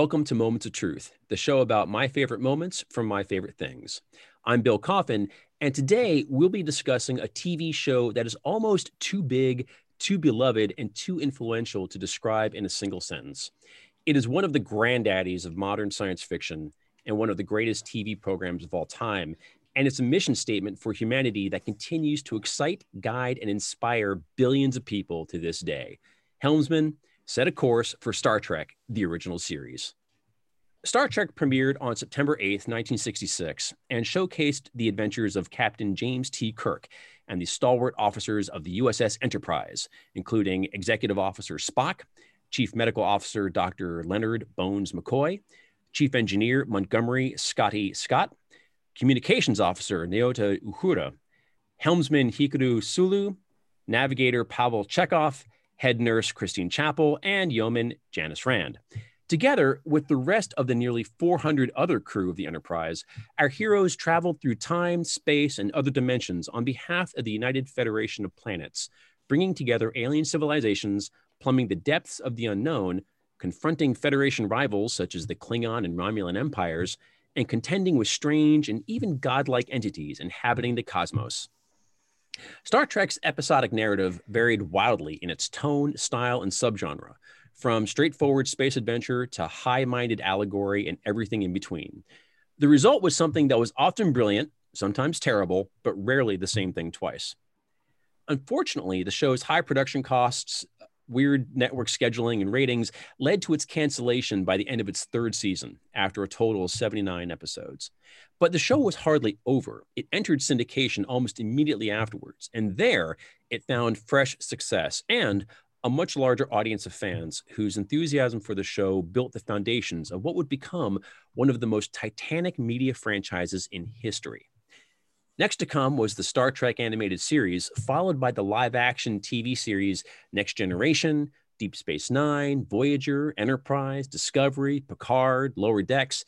Welcome to Moments of Truth, the show about my favorite moments from my favorite things. I'm Bill Coffin, and today we'll be discussing a TV show that is almost too big, too beloved, and too influential to describe in a single sentence. It is one of the granddaddies of modern science fiction and one of the greatest TV programs of all time. And it's a mission statement for humanity that continues to excite, guide, and inspire billions of people to this day. Helmsman set a course for Star Trek, the original series. Star Trek premiered on September 8, 1966, and showcased the adventures of Captain James T. Kirk and the stalwart officers of the USS Enterprise, including Executive Officer Spock, Chief Medical Officer Dr. Leonard Bones McCoy, Chief Engineer Montgomery Scotty Scott, Communications Officer Nyota Uhura, Helmsman Hikaru Sulu, Navigator Pavel Chekov, Head Nurse Christine Chapel, and Yeoman Janice Rand. Together with the rest of the nearly 400 other crew of the Enterprise, our heroes traveled through time, space, and other dimensions on behalf of the United Federation of Planets, bringing together alien civilizations, plumbing the depths of the unknown, confronting Federation rivals such as the Klingon and Romulan empires, and contending with strange and even godlike entities inhabiting the cosmos. Star Trek's episodic narrative varied wildly in its tone, style, and subgenre, from straightforward space adventure to high minded allegory and everything in between. The result was something that was often brilliant, sometimes terrible, but rarely the same thing twice. Unfortunately, the show's high production costs, weird network scheduling and ratings led to its cancellation by the end of its third season after a total of 79 episodes. But the show was hardly over. It entered syndication almost immediately afterwards, and there it found fresh success and a much larger audience of fans whose enthusiasm for the show built the foundations of what would become one of the most titanic media franchises in history. Next to come was the Star Trek animated series, followed by the live action TV series Next Generation, Deep Space Nine, Voyager, Enterprise, Discovery, Picard, Lower Decks.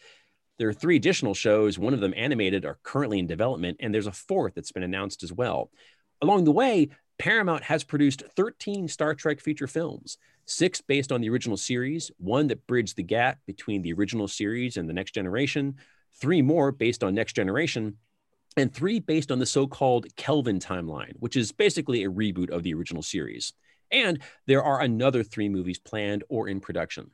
There are three additional shows, one of them animated, are currently in development, and there's a fourth that's been announced as well. Along the way, Paramount has produced 13 Star Trek feature films, six based on the original series, one that bridged the gap between the original series and the next generation, three more based on Next Generation, and three based on the so called Kelvin timeline, which is basically a reboot of the original series. And there are another three movies planned or in production.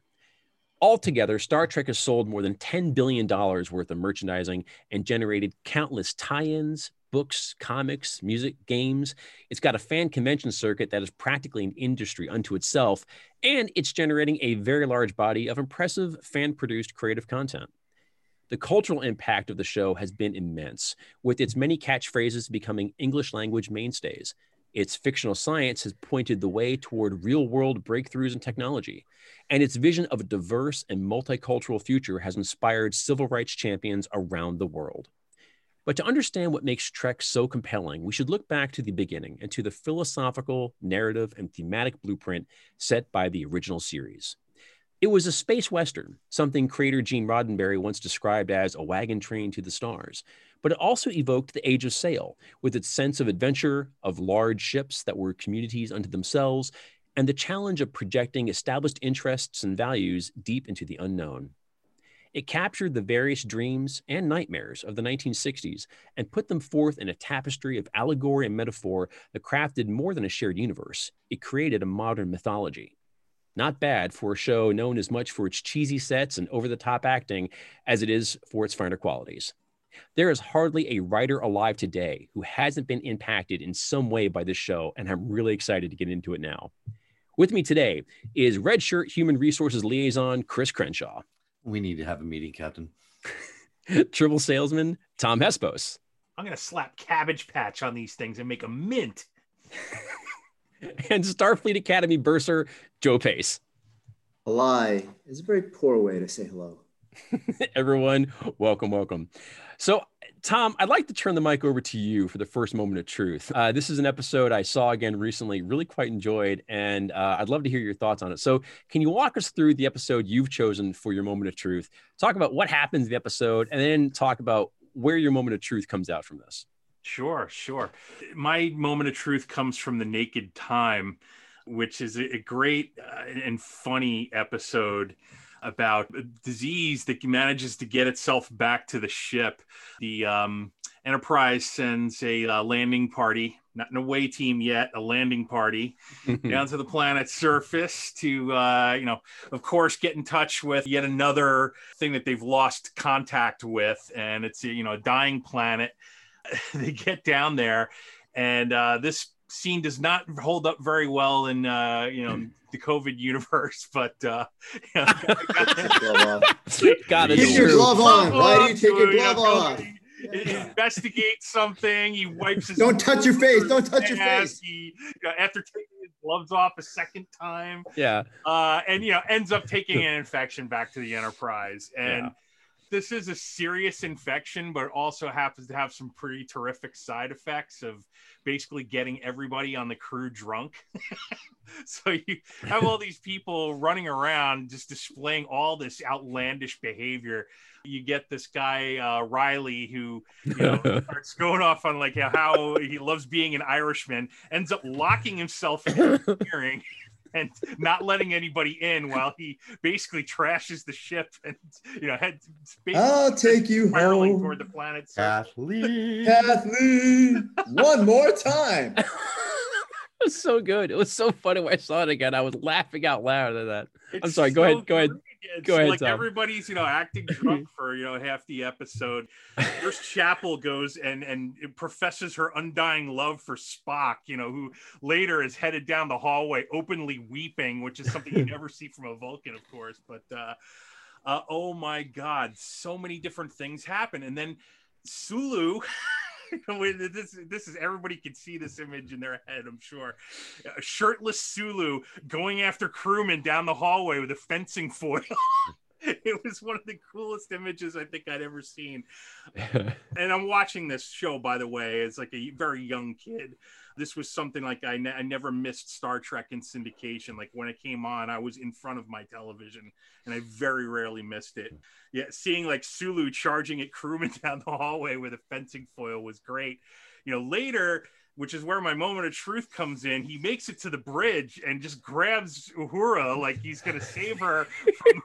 Altogether, Star Trek has sold more than $10 billion worth of merchandising and generated countless tie ins, books, comics, music, games. It's got a fan convention circuit that is practically an industry unto itself, and it's generating a very large body of impressive fan produced creative content. The cultural impact of the show has been immense, with its many catchphrases becoming English language mainstays. Its fictional science has pointed the way toward real world breakthroughs in technology, and its vision of a diverse and multicultural future has inspired civil rights champions around the world. But to understand what makes Trek so compelling, we should look back to the beginning and to the philosophical, narrative, and thematic blueprint set by the original series. It was a space western, something creator Gene Roddenberry once described as a wagon train to the stars. But it also evoked the age of sail, with its sense of adventure, of large ships that were communities unto themselves, and the challenge of projecting established interests and values deep into the unknown. It captured the various dreams and nightmares of the 1960s and put them forth in a tapestry of allegory and metaphor that crafted more than a shared universe. It created a modern mythology. Not bad for a show known as much for its cheesy sets and over the top acting as it is for its finer qualities. There is hardly a writer alive today who hasn't been impacted in some way by this show, and I'm really excited to get into it now. With me today is Red Shirt Human Resources Liaison Chris Crenshaw. We need to have a meeting, Captain. Tribble Salesman Tom Hespos. I'm going to slap Cabbage Patch on these things and make a mint. and Starfleet Academy bursar Joe Pace. A lie is a very poor way to say hello. Everyone, welcome, welcome. So, Tom, I'd like to turn the mic over to you for the first moment of truth. Uh, this is an episode I saw again recently, really quite enjoyed, and uh, I'd love to hear your thoughts on it. So, can you walk us through the episode you've chosen for your moment of truth? Talk about what happens in the episode, and then talk about where your moment of truth comes out from this. Sure, sure. My moment of truth comes from the naked time which is a, great uh, and funny episode about a disease that manages to get itself back to the ship. The um, Enterprise sends a uh, landing party, not an away team yet, a landing party down to the planet's surface to, uh, you know, of course, get in touch with yet another thing that they've lost contact with. And it's, you know, a dying planet. they get down there, and uh, this scene does not hold up very well in, uh, you know, the COVID universe, but uh, you know, God, Keep it's your glove on. Why do you take your glove off? He he something. He wipes his. Don't touch your face. Don't touch your face. He, you know, after taking his gloves off a second time, Yeah. uh, and you know, ends up taking an infection back to the Enterprise. And Yeah. This is a serious infection, but also happens to have some pretty terrific side effects of basically getting everybody on the crew drunk. so you have all these people running around just displaying all this outlandish behavior. You get this guy uh, Riley who you know starts going off on like how he loves being an Irishman, ends up locking himself in the hearing and not letting anybody in while he basically trashes the ship and you know head I'll take you spiraling home. toward the planet. surface. Kathleen. Kathleen, one more time. it was so good. It was so funny when I saw it again. I was laughing out loud at that. I'm It's sorry, go ahead, go ahead. It's Go ahead, Like Tom. everybody's, you know, acting drunk for you know half the episode. First, Chapel goes and and professes her undying love for Spock. You know, who later is headed down the hallway openly weeping, which is something you never see from a Vulcan, of course. But uh, uh, oh my God, so many different things happen, and then Sulu. This this is everybody can see this image in their head, I'm sure. A shirtless Sulu going after crewmen down the hallway with a fencing foil. it was one of the coolest images I think I'd ever seen. And I'm watching this show, by the way, as like a very young kid. This was something like I, ne- I never missed Star Trek in syndication. Like when it came on, I was in front of my television, and I very rarely missed it. Yeah, seeing like Sulu charging at crewmen down the hallway with a fencing foil was great. You know, later, which is where my moment of truth comes in, he makes it to the bridge and just grabs Uhura like he's gonna save her from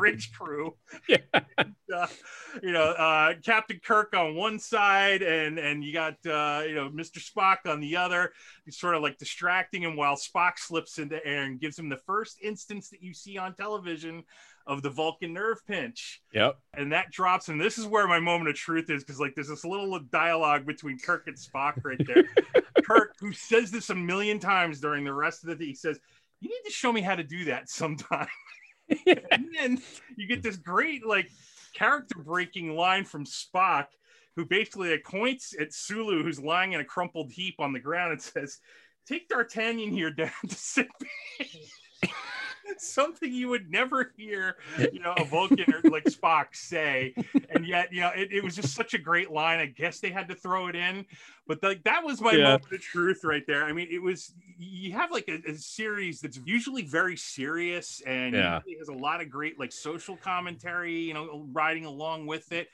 the rest of the bridge crew. Yeah. And, uh, you know, uh, Captain Kirk on one side, and and you got uh, you know Mr. Spock on the other. He's sort of like distracting him while Spock slips into air and gives him the first instance that you see on television of the Vulcan nerve pinch yep. and that drops and this is where my moment of truth is because like there's this little dialogue between kirk and spock right there kirk who says this a million times during the rest of the day he says you need to show me how to do that sometime and then you get this great like character breaking line from spock who basically like, points at sulu who's lying in a crumpled heap on the ground and says take d'artagnan here down to bay." something you would never hear, you know, a Vulcan or like Spock say. And yet, you know, it, it was just such a great line. I guess they had to throw it in. But like that was my Yeah. moment of truth right there. I mean, it was you have like a, a series that's usually very serious and Yeah. has a lot of great like social commentary, you know, riding along with it.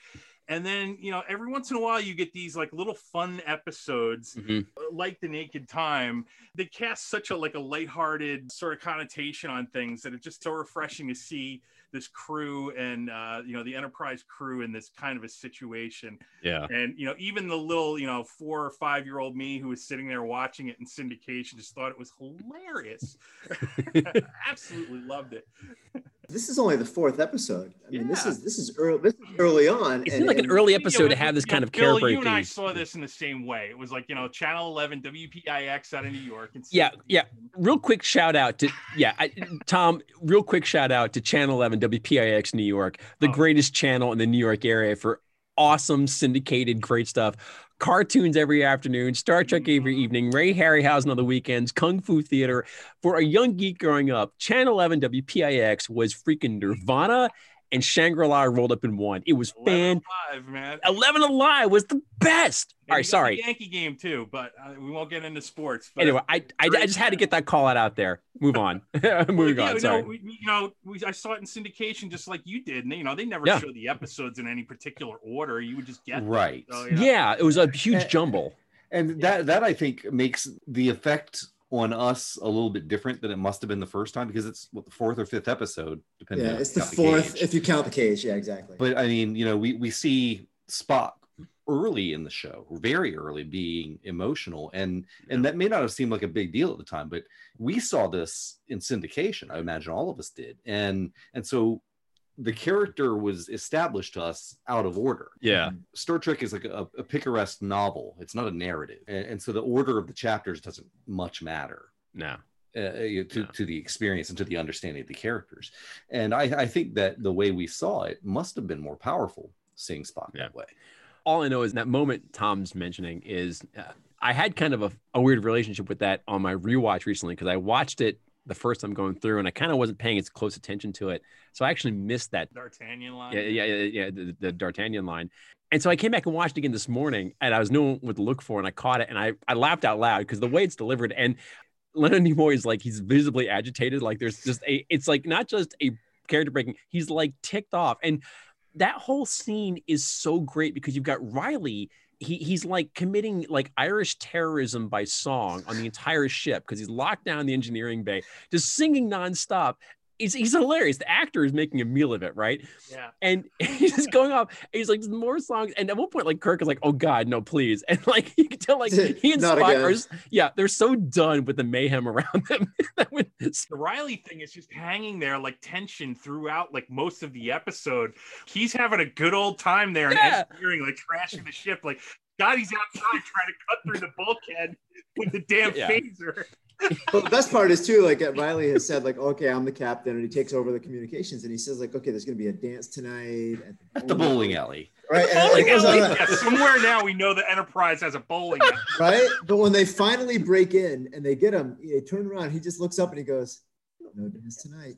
And then, you know, every once in a while you get these like little fun episodes Mhm. like the naked time they cast such a like a lighthearted sort of connotation on things that it's just so refreshing to see this crew and uh, you know the enterprise crew in this kind of a situation Yeah. and you know even the little you know four or five year old me who was sitting there watching it in syndication just thought it was hilarious absolutely loved it This is only the fourth episode. I mean, this is this is early. This is early on. It seemed like an and- early You know, episode to have this you kind know, of Bill, character you and I saw this in the same way. It was like you know, Channel 11, WPIX out of New York. And Yeah, yeah. Real quick shout out to yeah, I, Tom. Real quick shout out to Channel 11 WPIX New York, the Oh. greatest channel in the New York area for awesome syndicated great stuff. Cartoons every afternoon, Star Trek every mm-hmm. evening, Ray Harryhausen on the weekends, Kung Fu Theater. For a young geek growing up, Channel 11 WPIX was freaking Nirvana and Shangri-La rolled up in one. It was 11 fan. Alive, man. 11 Alive was the best. And All right, you got the sorry. Yankee game too, but uh, we won't get into sports. But Anyway, I, I, I just had to get that call out out there. Move on. Moving yeah, on. no, Sorry. we, you know, we, I saw it in syndication just like you did. And, you know, they never Yeah. show the episodes in any particular order. You would just get. Right. So, you know, Yeah, it was a huge jumble. And that that I think makes the effect on us a little bit different than it must have been the first time because it's what the fourth or fifth episode, depending. Yeah, on it's the fourth cage. if you count the cage. Yeah, exactly. But I mean, you know, we we see Spock early in the show, very early, being emotional, and and that may not have seemed like a big deal at the time, but we saw this in syndication. I imagine all of us did, and and so the character was established to us out of order. Yeah. Star Trek is like a, a picaresque novel. It's not a narrative, and, and so the order of the chapters doesn't much matter No. uh, to, Yeah. to the experience and to the understanding of the characters. And I, I think that the way we saw it must have been more powerful seeing Spock Yeah. that way. all I know is that moment Tom's mentioning is uh, I had kind of a, a weird relationship with that on my rewatch recently because I watched it the first time going through and I kind of wasn't paying as close attention to it. So I actually missed that. D'Artagnan line. Yeah, yeah, yeah, yeah the, the D'Artagnan line. And so I came back and watched it again this morning and I was knowing what to look for and I caught it and I, I laughed out loud because the way it's delivered and Leonard Nimoy is like, he's visibly agitated. Like there's just a, it's like not just a character breaking, he's like ticked off. And that whole scene is so great because you've got Riley. He, he's like committing like Irish terrorism by song on the entire ship because he's locked down in the engineering bay, just singing nonstop. He's, he's hilarious. The actor is making a meal of it, right? Yeah. And he's just going off. And he's like, more songs. And at one point, like Kirk is like, "Oh God, no, please!" And like you can tell, like he and Not Spock are, yeah, they're so done with the mayhem around them. that when the Riley thing is just hanging there like tension throughout like most of the episode. He's having a good old time there and Yeah. engineering, like crashing the ship. Like God, he's outside trying to cut through the bulkhead with the damn Yeah. phaser. But the best part is too, like uh, Riley has said, like, okay, I'm the captain, and he takes over the communications, and he says, like, okay, there's gonna be a dance tonight At the bowling alley. right? And Bowling it alley. a- Yeah, somewhere now we know the Enterprise has a bowling alley. right? But when they finally break in and they get him, they turn around. He just looks up and he goes, "No dance tonight."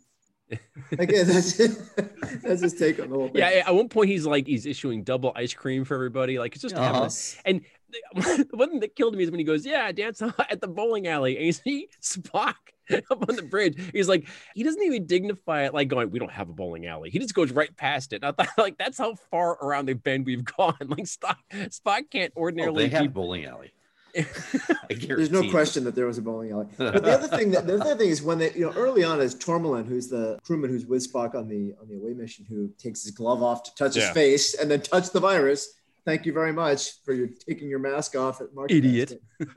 Like yeah, that's that's his take on the whole thing. yeah, at one point he's like he's issuing double ice cream for everybody. Like it's just having Uh-huh. and the one thing that killed me is when he goes, "Yeah, dance at the bowling alley," and you see Spock up on the bridge. He's like, he doesn't even dignify it, like going, "We don't have a bowling alley." He just goes right past it. And I thought, like, that's how far around the bend we've gone. Like, Spock, Spock can't Oh, ordinarily they have keep. bowling alley. There's no question that there was a bowling alley. But the other thing that the other thing is when they, you know, early on is Tormolen, who's the crewman who's with Spock on the on the away mission, who takes his glove off to touch Yeah. his face and then touch the virus. Thank you very much for your taking your mask off at March. Idiot.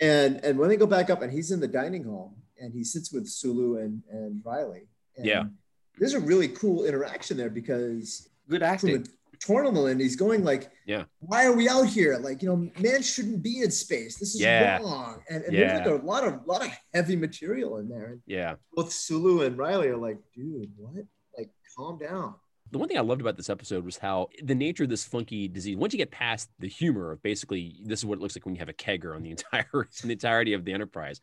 And and when they go back up and he's in the dining hall and he sits with Sulu and and Riley. And Yeah. There's a really cool interaction there because Good acting. a Tormolen, he's going like, Yeah. why are we out here? Like, you know, man shouldn't be in space. This is Yeah. wrong. And, and Yeah. there's like a lot of lot of heavy material in there. And Yeah. both Sulu and Riley are like, dude, what? Like, calm down. The one thing I loved about this episode was how the nature of this funky disease. Once you get past the humor of basically this is what it looks like when you have a kegger on the entire the entirety of the Enterprise.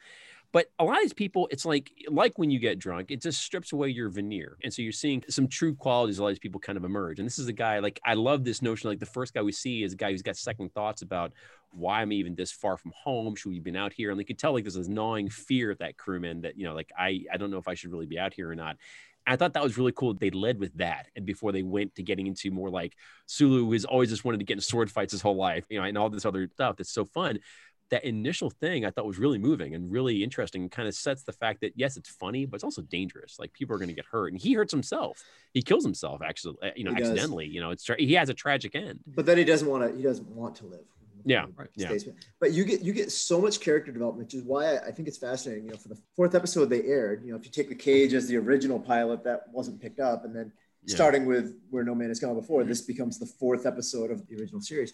But a lot of these people, it's like like when you get drunk, it just strips away your veneer, and so you're seeing some true qualities. A lot of these people kind of emerge, and this is a guy like I love this notion. Like the first guy we see is a guy who's got second thoughts about why am I even this far from home? Should we have been out here? And you could tell like there's this gnawing fear at that crewman that you know like I I don't know if I should really be out here or not. I thought that was really cool. They led with that, and before they went to getting into more like Sulu, who's always just wanted to get in sword fights his whole life, you know, and all this other stuff that's so fun. That initial thing I thought was really moving and really interesting, and kind of sets the fact that yes, it's funny, but it's also dangerous. Like people are going to get hurt, and he hurts himself. He kills himself actually, uh, you know, He does. accidentally. You know, it's tra- he has a tragic end. But then he doesn't want to. He doesn't want to live. Yeah, right. Yeah. But you get you get so much character development, which is why I, I think it's fascinating. You know, for the fourth episode they aired, you know, if you take the cage as the original pilot that wasn't picked up, and then Yeah. starting with where no man has gone before, this becomes the fourth episode of the original series.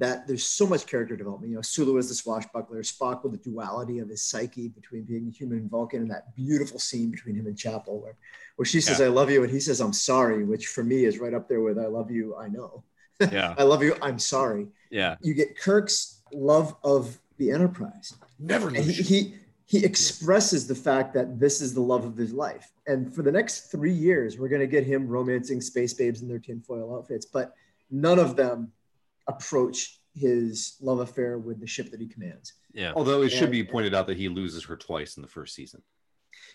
That there's so much character development. You know, Sulu as the swashbuckler, Spock with the duality of his psyche between being human and Vulcan, and that beautiful scene between him and Chapel, where where she says, "I love you," and he says, "I'm sorry," which for me is right up there with "I love you, I know." Yeah, I love you, I'm sorry yeah, you get Kirk's love of the Enterprise. Never he, he he expresses the fact that this is the love of his life. And for the next three years, we're going to get him romancing space babes in their tinfoil outfits, but none of them approach his love affair with the ship that he commands. yeah. Although it Yeah. should be pointed out that he loses her twice in the first season.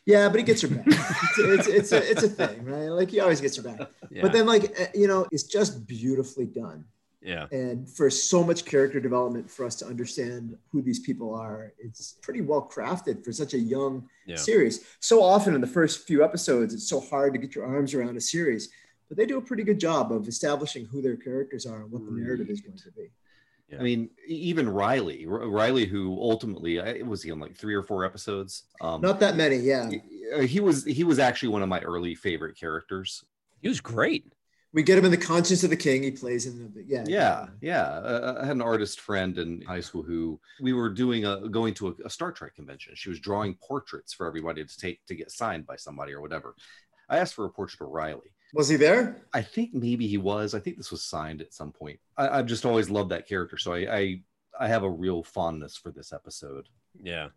Yeah, but he gets her back. it's, it's, it's, a, it's a thing, right? Like he always gets her back. yeah. But then, like, uh, you know, it's just beautifully done. Yeah. And for so much character development for us to understand who these people are, it's pretty well crafted for such a young Yeah. series. So often in the first few episodes, it's so hard to get your arms around a series, but they do a pretty good job of establishing who their characters are and what the narrative is going to be. Yeah. I mean, even Riley, R- Riley, who ultimately I- was he on like three or four episodes? Um, Not that many, yeah. uh, he was he was actually one of my early favorite characters. He was great. We get him in the conscience of the king. He plays in the yeah. Yeah, yeah. Uh, I had an artist friend in high school who we were doing a going to a, a Star Trek convention. She was drawing portraits for everybody to take to get signed by somebody or whatever. I asked for a portrait of Riley. Was he there? I think maybe he was. I think this was signed at some point. I, I've just always loved that character, so I, I I have a real fondness for this episode. Yeah.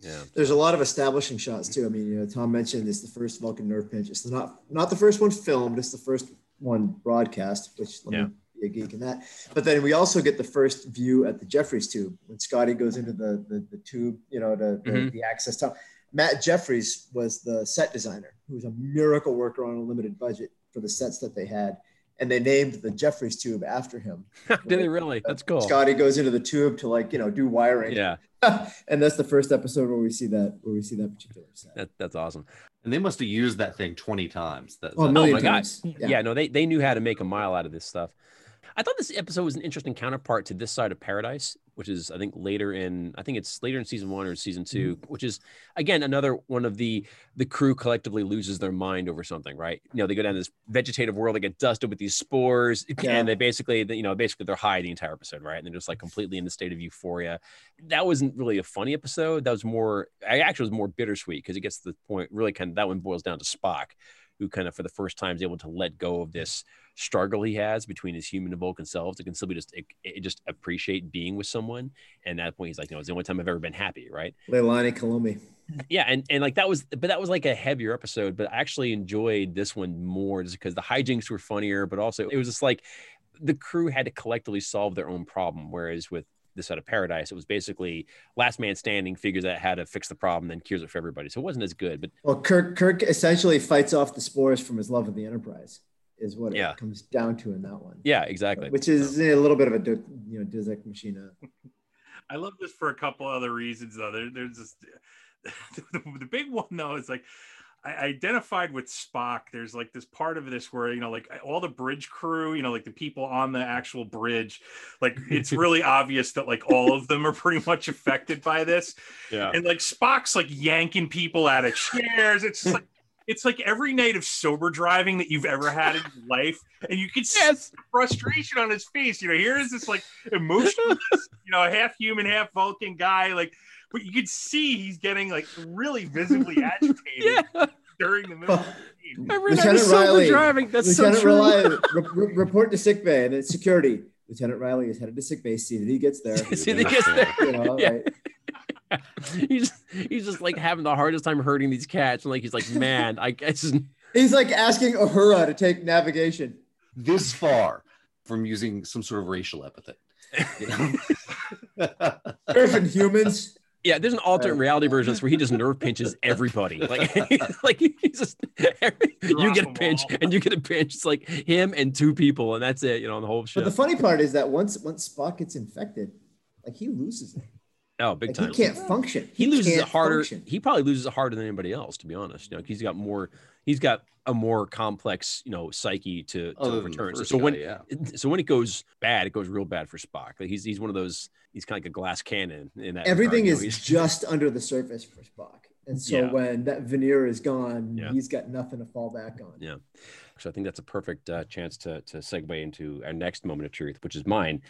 Yeah. There's a lot of establishing shots too. I mean, you know, Tom mentioned it's the first Vulcan nerve pinch. It's not not the first one filmed. It's the first one broadcast. Which let Yeah. me be a geek in that. But then we also get the first view at the Jefferies tube when Scotty goes into the the, the tube. You know, the the, Mhm. the access tunnel. Matt Jefferies was the set designer, who was a miracle worker on a limited budget for the sets that they had, and they named the Jefferies tube after him. Did they really? That's cool. Scotty goes into the tube to like you know do wiring. Yeah. and that's the first episode where we see that where we see that particular set. That, that's awesome. And they must have used that thing 20 times. That, Oh, a that- million oh my God. times. Yeah. no, they, they knew how to make a mile out of this stuff. I thought this episode was an interesting counterpart to This Side of Paradise, which is, I think, later in, I think it's later in season one or season mm-hmm. 2 which is, again, another one of the, the crew collectively loses their mind over something, right? You know, they go down this vegetative world, they get dusted with these spores, Yeah. and they basically, you know, basically they're high the entire episode, right? And they're just like completely in the state of euphoria. That wasn't really a funny episode. That was more, I actually was more bittersweet because it gets to the point, really kind of, that one boils down to Spock who kind of for the first time is able to let go of this struggle he has between his human and Vulcan selves. It can still be just it, it just appreciate being with someone. And at that point, he's like, know, it's the only time I've ever been happy, right? Leilani Kalomi. Yeah, and and like that was, but that was like a heavier episode. But I actually enjoyed this one more just because the hijinks were funnier, but also it was just like the crew had to collectively solve their own problem. Whereas with this out of paradise, it was basically last man standing figures out how to fix the problem, then cures it for everybody. So it wasn't as good, but Well, Kirk Kirk essentially fights off the spores from his love of the Enterprise, is what Yeah. it comes down to in that one. yeah, exactly. Which is a little bit of a you know Deus ex Machina. I love this for a couple other reasons though. There, there's this the, the big one though is like I identified with Spock. There's like this part of this where you know, like all the bridge crew, you know, like the people on the actual bridge, like it's really obvious that like all of them are pretty much affected by this. yeah. And like Spock's like yanking people out of chairs. It's just like it's like every night of sober driving that you've ever had in your life, and you can see Yes. the frustration on his face. You know, here is this like emotionless, you know, half human, half Vulcan guy, like, but you can see he's getting like really visibly agitated Yeah. during the middle. Of the. Every night Lieutenant is sober Riley. driving. That's Lieutenant so true. Riley, re- re- report to sick bay, and it's security. Lieutenant Riley is headed to sick bay. See that he gets there. See that he gets there. You know, Yeah. right? he's he's just like having the hardest time hurting these cats, and like he's like, man, I guess He's like asking Uhura to take navigation. this far from using some sort of racial epithet. You know? Earth and humans. yeah. There's an alternate reality version where he just nerve pinches everybody. Like like he's just you get a pinch and you get a pinch. It's like him and two people, and that's it. You know, on the whole show. But the funny part is that once once Spock gets infected, like he loses it. Oh, big Like time. he can't function. he loses it harder. function. He probably loses it harder than anybody else, to be honest. You know, he's got more. He's got a more complex, you know, psyche to, to Other than overturn. So, first so when yeah. so when it goes bad, it goes real bad for Spock. Like he's he's one of those. He's kind of like a glass cannon in that. Everything regard, you is know, just under the surface for Spock. And so Yeah. when that veneer is gone, Yeah. he's got nothing to fall back on. Yeah. So I think that's a perfect uh, chance to to segue into our next moment of truth, which is mine.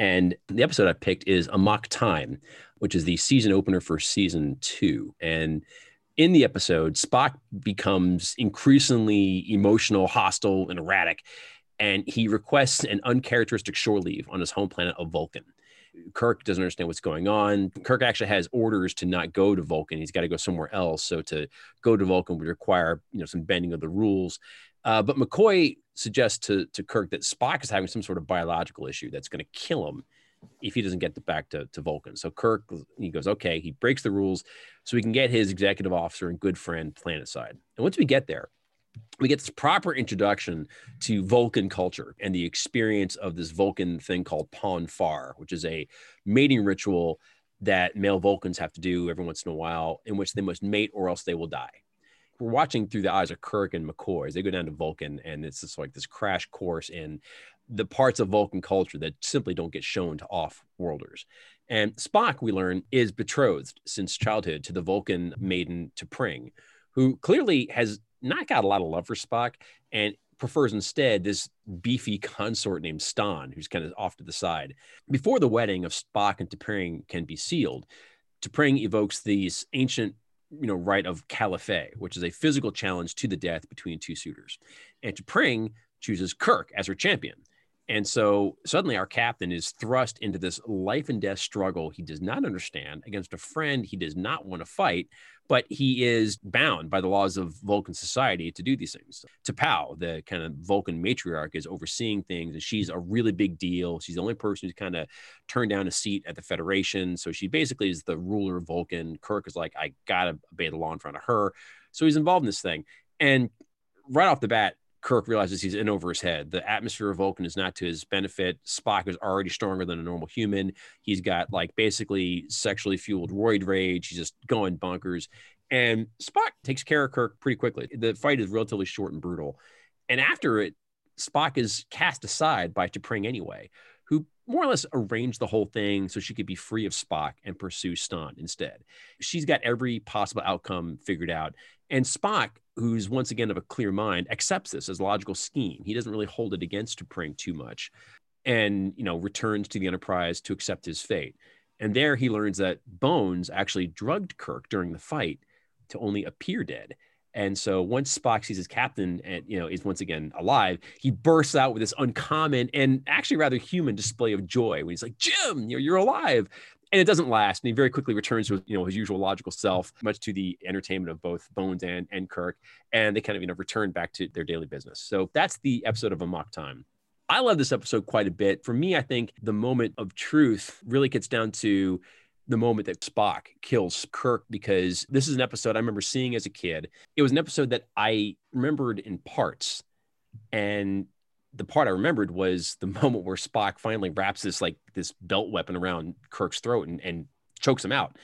And the episode I picked is Amok Time, which is the season opener for season two. And in the episode, Spock becomes increasingly emotional, hostile, and erratic. And he requests an uncharacteristic shore leave on his home planet of Vulcan. Kirk doesn't understand what's going on. Kirk actually has orders to not go to Vulcan. He's got to go somewhere else. So to go to Vulcan would require, you know, some bending of the rules. Uh, but McCoy suggests to, to Kirk that Spock is having some sort of biological issue that's going to kill him if he doesn't get the back to, to Vulcan. So Kirk, he goes, okay, he breaks the rules so we can get his executive officer and good friend planet side. And once we get there, we get this proper introduction to Vulcan culture and the experience of this Vulcan thing called Pon farr, which is a mating ritual that male Vulcans have to do every once in a while, in which they must mate or else they will die. We're watching through the eyes of Kirk and McCoy as they go down to Vulcan, and it's just like this crash course in the parts of Vulcan culture that simply don't get shown to off worlders. And Spock, we learn, is betrothed since childhood to the Vulcan maiden T'Pring, who clearly has not got a lot of love for Spock and prefers instead this beefy consort named Stonn, who's kind of off to the side. Before the wedding of Spock and T'Pring can be sealed, T'Pring evokes these ancient you know rite of kal-if-fee, which is a physical challenge to the death between two suitors. And T'Pring chooses Kirk as her champion. And so suddenly our captain is thrust into this life and death struggle he does not understand against a friend he does not want to fight, but he is bound by the laws of Vulcan society to do these things. T'Pau, the kind of Vulcan matriarch, is overseeing things, and she's a really big deal. She's the only person who's kind of turned down a seat at the Federation. So she basically is the ruler of Vulcan. Kirk is like, I gotta obey the law in front of her. So he's involved in this thing. And right off the bat, Kirk realizes he's in over his head. The atmosphere of Vulcan is not to his benefit. Spock is already stronger than a normal human. He's got like basically sexually fueled roid rage. He's just going bonkers. And Spock takes care of Kirk pretty quickly. The fight is relatively short and brutal. And after it, Spock is cast aside by T'Pring anyway, more or less arranged the whole thing so she could be free of Spock and pursue Stonn instead. She's got every possible outcome figured out. And Spock, who's once again of a clear mind, accepts this as a logical scheme. He doesn't really hold it against T'Pring too much and, you know, returns to the Enterprise to accept his fate. And there he learns that Bones actually drugged Kirk during the fight to only appear dead. And so once Spock sees his captain and you know is once again alive, he bursts out with this uncommon and actually rather human display of joy when he's like, "Jim, you're, you're alive." And it doesn't last, and he very quickly returns to you know his usual logical self, much to the entertainment of both Bones and and Kirk, and they kind of you know return back to their daily business. So that's the episode of Amok Time. I love this episode quite a bit. For me, I think the moment of truth really gets down to the moment that Spock kills Kirk because this is an episode I remember seeing as a kid. It was an episode that I remembered in parts. And the part I remembered was the moment where Spock finally wraps this like this belt weapon around Kirk's throat and, and chokes him out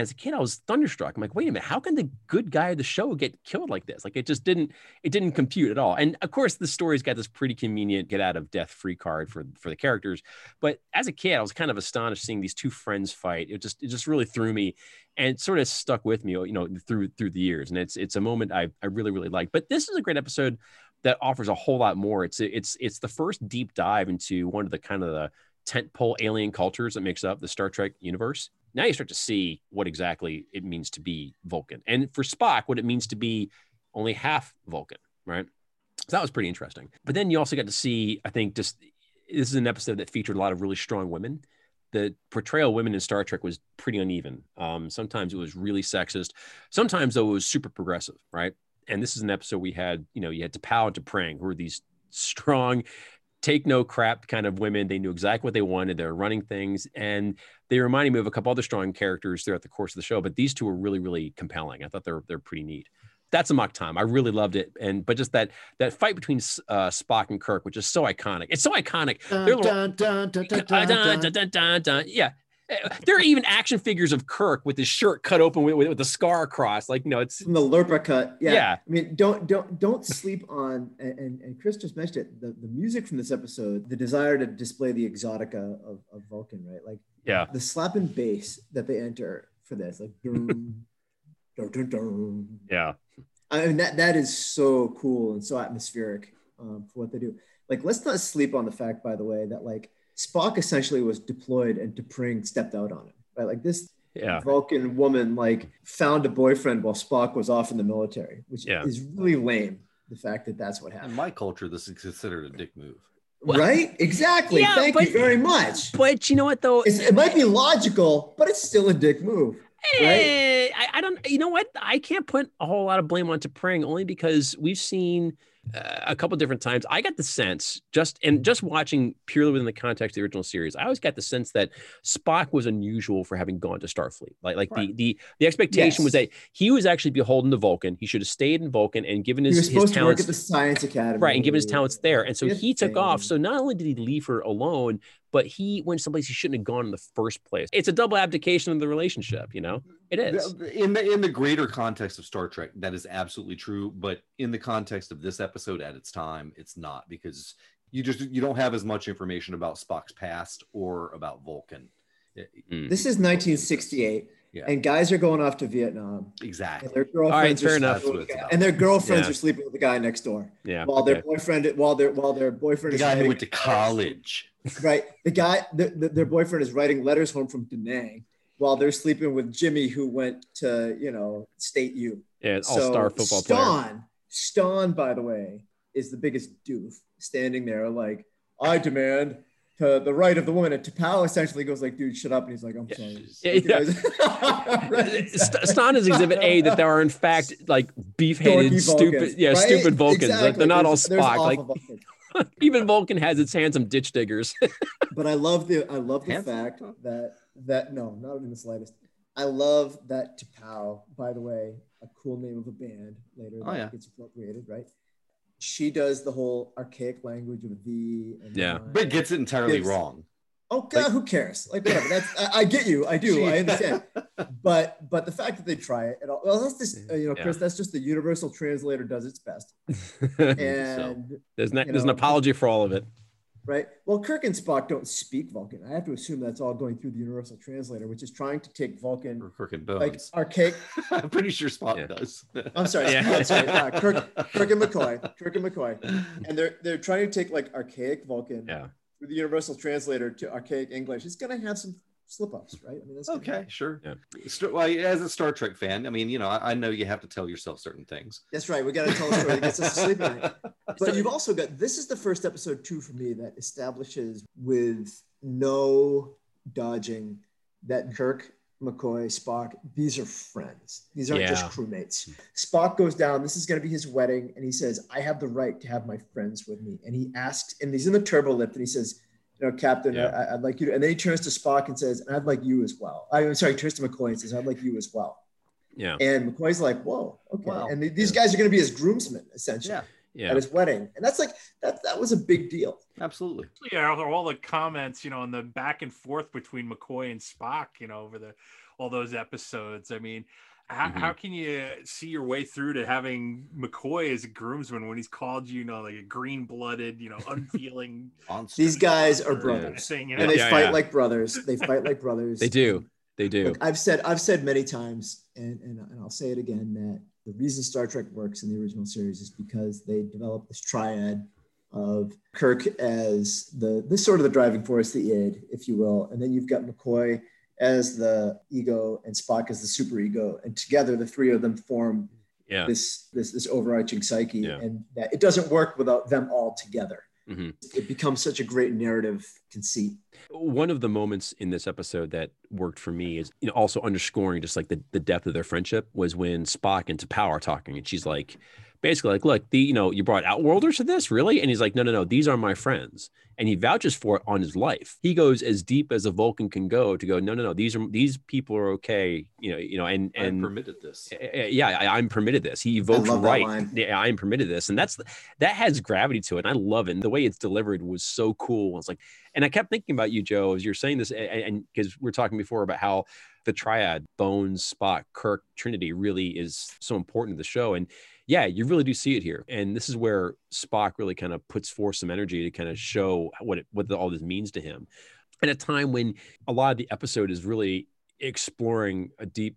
as a kid, I was thunderstruck. I'm like, wait a minute, how can the good guy of the show get killed like this? Like it just didn't, it didn't compute at all. And of course, the story's got this pretty convenient get out of death free card for for the characters. But as a kid, I was kind of astonished seeing these two friends fight. It just it just really threw me and sort of stuck with me, you know, through through the years. And it's it's a moment I I really really like. But this is a great episode that offers a whole lot more. It's it's it's the first deep dive into one of the kind of the tentpole alien cultures that makes up the Star Trek universe now you start to see what exactly it means to be Vulcan. And for Spock, what it means to be only half Vulcan, right? So that was pretty interesting. But then you also got to see, I think, just this is an episode that featured a lot of really strong women. The portrayal of women in Star Trek was pretty uneven. Um, sometimes it was really sexist. Sometimes, though, it was super progressive, right? And this is an episode we had, you know, you had T'Pau and T'Pring, who were these strong, take no crap kind of women. They knew exactly what they wanted. They were running things, and they reminded me of a couple other strong characters throughout the course of the show. But these two were really, really compelling. I thought they're they're pretty neat. That's Amok Time. I really loved it, and but just that that fight between uh, Spock and Kirk, which is so iconic. It's so iconic. Yeah, there are even action figures of Kirk with his shirt cut open with, with, with the scar across. Like, you know, it's From the Lirpa cut. Yeah. Yeah. I mean, don't don't don't sleep on and, and, and Chris just mentioned it. The, the music from this episode, the desire to display the exotica of, of Vulcan, right? Like yeah, the slap and bass that they enter for this, like dun, dun, dun, dun. yeah, I mean that that is so cool and so atmospheric um, for what they do. Like, let's not sleep on the fact, by the way, that like Spock essentially was deployed and T'Pring stepped out on him. Right, like this yeah, Vulcan woman like found a boyfriend while Spock was off in the military, which Yeah. is really lame. The fact that that's what happened. In my culture, this is considered a dick move. Right? Exactly. Yeah, Thank but- you very much. but you know what though? It's, it might be logical, but it's still a dick move. Eh, I, I don't. You know what? I can't put a whole lot of blame on T'Pring only because we've seen a couple different times. I got the sense just and mm-hmm. just watching purely within the context of the original series, I always got the sense that Spock was unusual for having gone to Starfleet. Like like Right. the the the expectation was that he was actually beholden to Vulcan. He should have stayed in Vulcan and given He his, was his supposed to work talents at the Science Academy. right and given his talents there and so he took off so not only did he leave her alone but he went someplace he shouldn't have gone in the first place it's a double abdication of the relationship you know it is in the in the greater context of Star Trek, that is absolutely true. But in the context of this episode at its time, it's not because you just you don't have as much information about Spock's past or about Vulcan. Mm. This is 1968, Yeah. and guys are going off to Vietnam, Exactly. and their girlfriends fair are enough. sleeping with the guy- and their girlfriends Yeah. are sleeping with the guy next door. yeah While their okay. boyfriend, while their while their boyfriend The is guy who writing- went to college. right, the guy, the, the, their boyfriend is writing letters home from Da Nang, while they're sleeping with Jimmy, who went to you know State U. yeah all-star football player Stonn, Stonn, by the way, is the biggest doof standing there like, I demand to the right of the woman. And T'Pau essentially goes like, dude, shut up. And he's like, I'm sorry. Yeah, yeah. St- Stan is exhibit A that there are in fact like beef-hated, Dorky stupid, Vulcans, yeah, right? stupid Vulcans. Like, they're not all There's- there's Spock. Like Vulcans. even Vulcan has its handsome ditch diggers. but I love the I love the Handsome? fact that that no, not in the slightest. I love that T'Pau, by the way, a cool name of a band later Oh, that yeah. gets appropriated, right? She does the whole archaic language of the and Yeah. mine. But gets it entirely Gives- wrong. Oh God, Like- who cares? Like whatever. That's I, I get you. I do. She- I understand. But but the fact that they try it at all, well, that's just uh, you know, Yeah. Chris. That's just the universal translator does its best. there's And not, you there's an apology for all of it. Right, well, Kirk and Spock don't speak Vulcan. I have to assume that's all going through the universal translator, which is trying to take Vulcan Or Kirk and like archaic. I'm pretty sure Spock Yeah. does. I'm sorry. Yeah. I'm sorry. uh, Kirk, Kirk and McCoy. Kirk and McCoy. And they're they're trying to take like archaic Vulcan Yeah. through the universal translator to archaic English. It's gonna have some slip ups, right? I mean, that's Okay, happen. sure. Yeah. St- Well, as a Star Trek fan, I mean, you know, I, I know you have to tell yourself certain things. That's right. We got to tell a story that gets us to sleep at night. But So- you've also got this is the first episode too for me that establishes with no dodging that Kirk, McCoy, Spock, these are friends. These aren't Yeah. just crewmates. Spock goes down. This is going to be his wedding, and he says, "I have the right to have my friends with me." And he asks, and he's in the turbo lift, and he says, "You know, Captain, Yeah. I, I'd like you." To, and then he turns to Spock and says, I'd like you as well." I'm sorry, he turns to McCoy and says, "I'd like you as well." Yeah. And McCoy's like, "Whoa, okay." Wow. And th- these guys are going to be his groomsmen, essentially Yeah, Yeah. at his wedding, and that's like that. That was a big deal. absolutely. yeah, all- all the comments, you know, and the back and forth between McCoy and Spock, you know, over the all those episodes. I mean, how, Mhm. how can you see your way through to having McCoy as a groomsman when he's called you, you know, like a green blooded, you know, unfeeling Monster. These guys are brothers, Thing, you know? and they Yeah, fight yeah. like brothers. They fight like brothers. They do. They do. Look, I've said I've said many times, and, and and I'll say it again that the reason Star Trek works in the original series is because they developed this triad of Kirk as the this sort of the driving force, the id, if you will, and then you've got McCoy as the ego and Spock as the super ego, and together the three of them form Yeah. this this this overarching psyche, Yeah. and that it doesn't work without them all together. Mhm. It becomes such a great narrative conceit. One of the moments in this episode that worked for me is you know also underscoring just like the, the depth of their friendship was when Spock and T'Pau are talking and she's like basically like look the you know you brought outworlders to this really and he's like no no no these are my friends and he vouches for it on his life he goes as deep as a Vulcan can go to go no no no these are these people are okay you know you know and I and permitted this. Eh, eh, eh, yeah, I, I'm permitted this. He evokes right. Yeah, I'm permitted this, and that's that has gravity to it. And I love it. And the way it's delivered was so cool. It's like, and I kept thinking about you, Joe, as you're saying this, and because we are talking before about how the triad, Bones, Spock, Kirk, Trinity, really is so important to the show. And yeah, you really do see it here. And this is where Spock really kind of puts forth some energy to kind of show what it, what all this means to him. At a time when a lot of the episode is really exploring a deep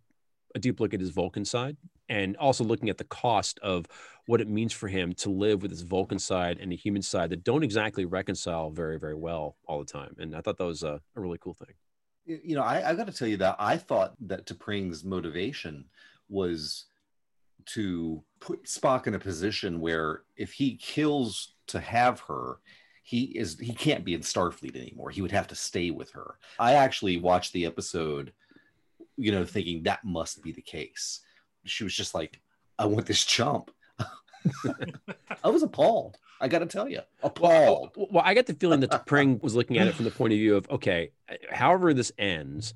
a deep look at his Vulcan side and also looking at the cost of what it means for him to live with his Vulcan side and the human side that don't exactly reconcile very, very well all the time. And I thought that was a, a really cool thing. You you know, I, I got to tell you that I thought that T'Pring's motivation was to put Spock in a position where if he kills to have her, he is he can't be in Starfleet anymore. He would have to stay with her. I actually watched the episode, you know, thinking that must be the case. She was just like, I want this chump. I was appalled. I got to tell you, appalled. Well, well, I got the feeling that T'Pring was looking at it from the point of view of okay, however this ends,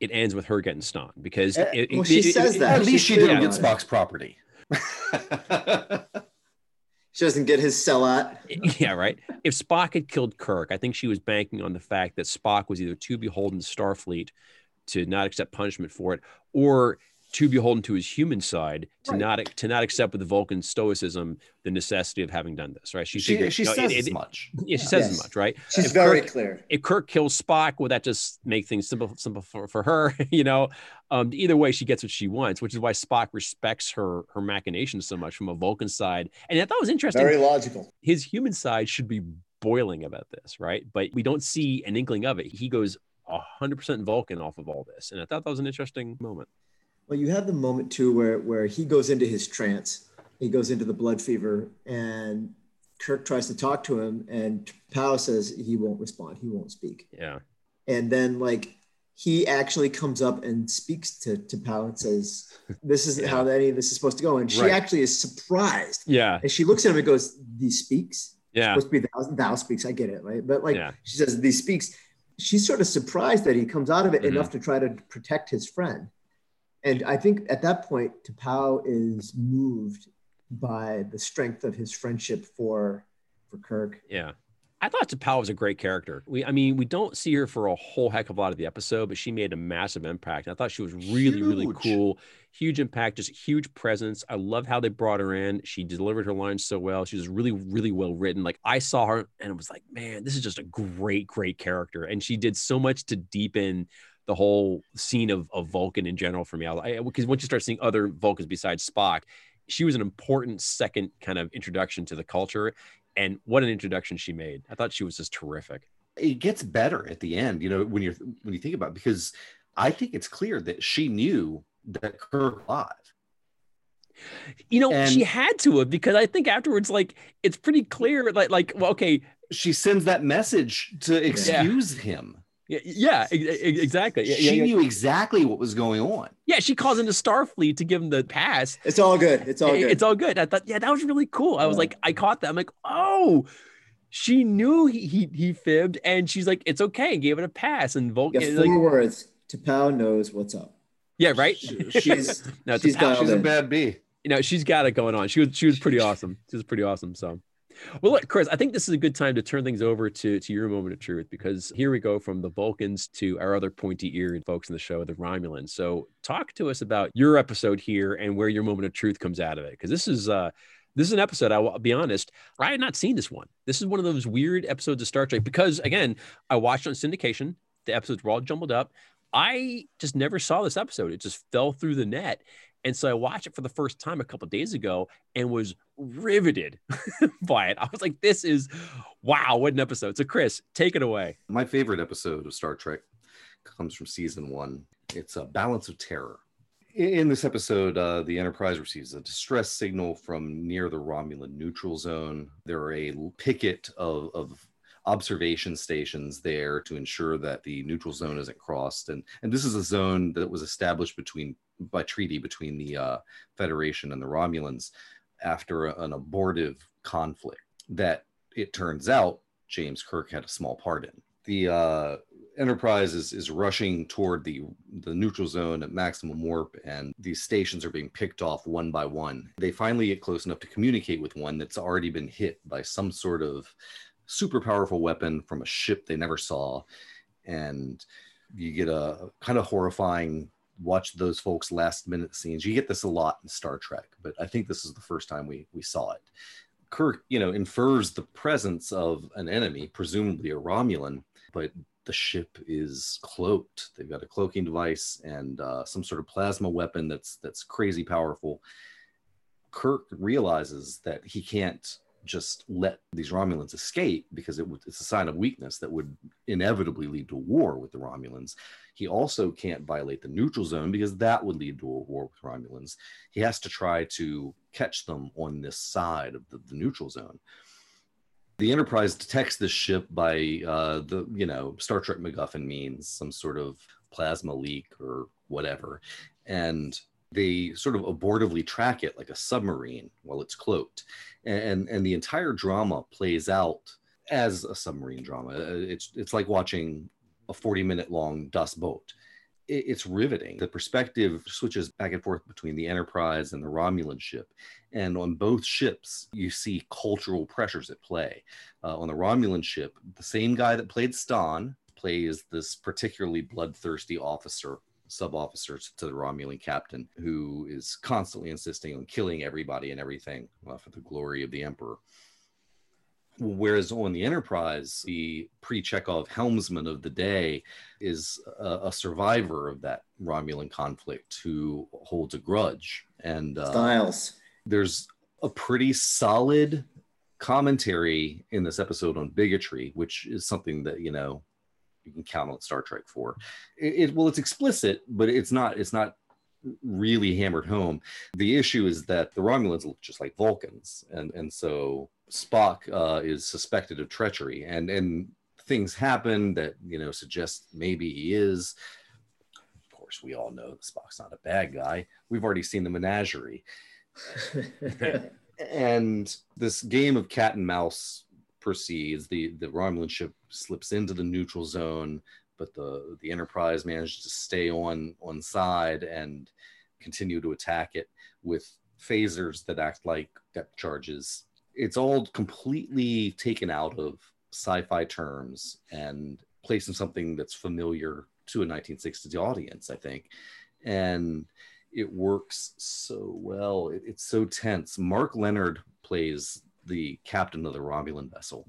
it ends with her getting Stonn because Eh, it, well, it- she it- says it- that. At least she's she didn't get Spock's property. She doesn't get his cell at. yeah, right. If Spock had killed Kirk, I think she was banking on the fact that Spock was either too beholden to Starfleet to not accept punishment for it, or too beholden to his human side to Right. not to not accept with the Vulcan stoicism the necessity of having done this. Right? She, figured, she you know, says it- as much. Yeah, she says as much, right? She's If very Kirk- clear. if Kirk kills Spock, would that just make things simple, simple for, for her? you know, um, either way, she gets what she wants, which is why Spock respects her her machinations so much from a Vulcan side. And I thought it was interesting. Very logical. His human side should be boiling about this, right? But we don't see an inkling of it. He goes hundred percent Vulcan off of all this, and I thought that was an interesting moment. Well, you have the moment too where where he goes into his trance. He goes into the blood fever, and Kirk tries to talk to him, and T'Pau says he won't respond. He won't speak. Yeah, And then like he actually comes up and speaks to to T'Pau and says, "This isn't Yeah. how any of this is supposed to go." And she Right. actually is surprised, yeah, and she looks at him and goes, "These speaks." yeah, It's supposed to be thou, thou speaks. I get it, right? But like Yeah. she says, these speaks. She's sort of surprised that he comes out of it Mhm. enough to try to protect his friend. And I think at that point, T'Pau is moved by the strength of his friendship for for Kirk. yeah. I thought T'Pau was a great character. We, I mean, we don't see her for a whole heck of a lot of the episode, but she made a massive impact. I thought she was really, really cool. Huge impact, just huge presence. I love how they brought her in. She delivered her lines so well. She was really, really well written. Like I saw her and it was like, man, this is just a great, great character. And she did so much to deepen the whole scene of, of Vulcan in general for me. I because once you start seeing other Vulcans besides Spock, she was an important second kind of introduction to the culture. And what an introduction she made. I thought she was just terrific. It gets better at the end, you know, when you're when you think about it, because I think it's clear that she knew that Kirk was alive. You know, And- she had to have because I think afterwards, like, it's pretty clear, like, like, well, okay, She sends that message to excuse him. Yeah, yeah, e- e- exactly. Yeah, she yeah, yeah. knew exactly what was going on. Yeah, she calls into Starfleet to give him the pass. It's all good. It's all good. It's all good. I thought, yeah, that was really cool. I was like, I caught that. I'm like, oh, she knew he he, he fibbed, and she's like, it's okay, and gave it a pass. And You Vulcan, got like, words. T'Pau knows what's up. yeah, right. She's No, she's a- dialed She's a bad bee. you know, she's got it going on. She was she was pretty awesome. She was pretty awesome. So, well, look, Chris, I think this is a good time to turn things over to to your moment of truth because here we go from the Vulcans to our other pointy-eared folks in the show, the Romulans. So, talk to us about your episode here and where your moment of truth comes out of it because this is uh this is an episode. I will be honest, I had not seen this one. This is one of those weird episodes of Star Trek because, again, I watched on syndication. The episodes were all jumbled up. I just never saw this episode. It just fell through the net. And so I watched it for the first time a couple days ago and was riveted by it. I was like, this is wow, what an episode. So, Chris, take it away. My favorite episode of Star Trek comes from season one. It's a balance of terror. In in this episode, uh, the Enterprise receives a distress signal from near the Romulan neutral zone. There are a picket of, of observation stations there to ensure that the neutral zone isn't crossed. And, and this is a zone that was established between by treaty between the uh, Federation and the Romulans after an abortive conflict that it turns out James Kirk had a small part in. The uh, Enterprise is, is rushing toward the, the neutral zone at maximum warp, and these stations are being picked off one by one. They finally get close enough to communicate with one that's already been hit by some sort of super powerful weapon from a ship they never saw. And you get a kind of horrifying watch those folks last minute scenes. You get this a lot in Star Trek, but I think this is the first time we we saw it. Kirk, you know, infers the presence of an enemy, presumably a Romulan, but the ship is cloaked. They've got a cloaking device and uh, some sort of plasma weapon that's that's crazy powerful. Kirk realizes that he can't just let these Romulans escape because it would, it's a sign of weakness that would inevitably lead to war with the Romulans. He also can't violate the neutral zone because that would lead to a war with Romulans. He has to try to catch them on this side of the, the neutral zone. The Enterprise detects this ship by uh, the, you know, Star Trek MacGuffin means some sort of plasma leak or whatever. And they sort of abortively track it like a submarine while it's cloaked. And and the entire drama plays out as a submarine drama. Uh, it's it's like watching a 40 minute long Das Boot. It- it's riveting. The perspective switches back and forth between the enterprise and the romulan ship. And on both ships you see cultural pressures at play. Uh, on the romulan ship the same guy that played Stonn plays this particularly bloodthirsty officer sub officers to the Romulan captain who is constantly insisting on killing everybody and everything uh, for the glory of the emperor. Whereas on the Enterprise, the pre Chekhov helmsman of the day is a, a survivor of that Romulan conflict who holds a grudge. And uh, Stiles. there's a pretty solid commentary in this episode on bigotry, which is something that you know you can count on Star Trek for. It, it well, it's explicit, but it's not. It's not really hammered home. The issue is that the Romulans look just like Vulcans, and and so Spock uh, is suspected of treachery, and and things happen that you know suggest maybe he is. Of course, we all know Spock's not a bad guy. We've already seen the menagerie and this game of cat and mouse proceeds. The the Romulan ship slips into the neutral zone, but the the Enterprise manages to stay on on side and continue to attack it with phasers that act like depth charges. It's all completely taken out of sci-fi terms and placed in something that's familiar to a 1960s audience, I think. And it works so well. It- it's so tense. Mark Lenard plays the captain of the Romulan vessel.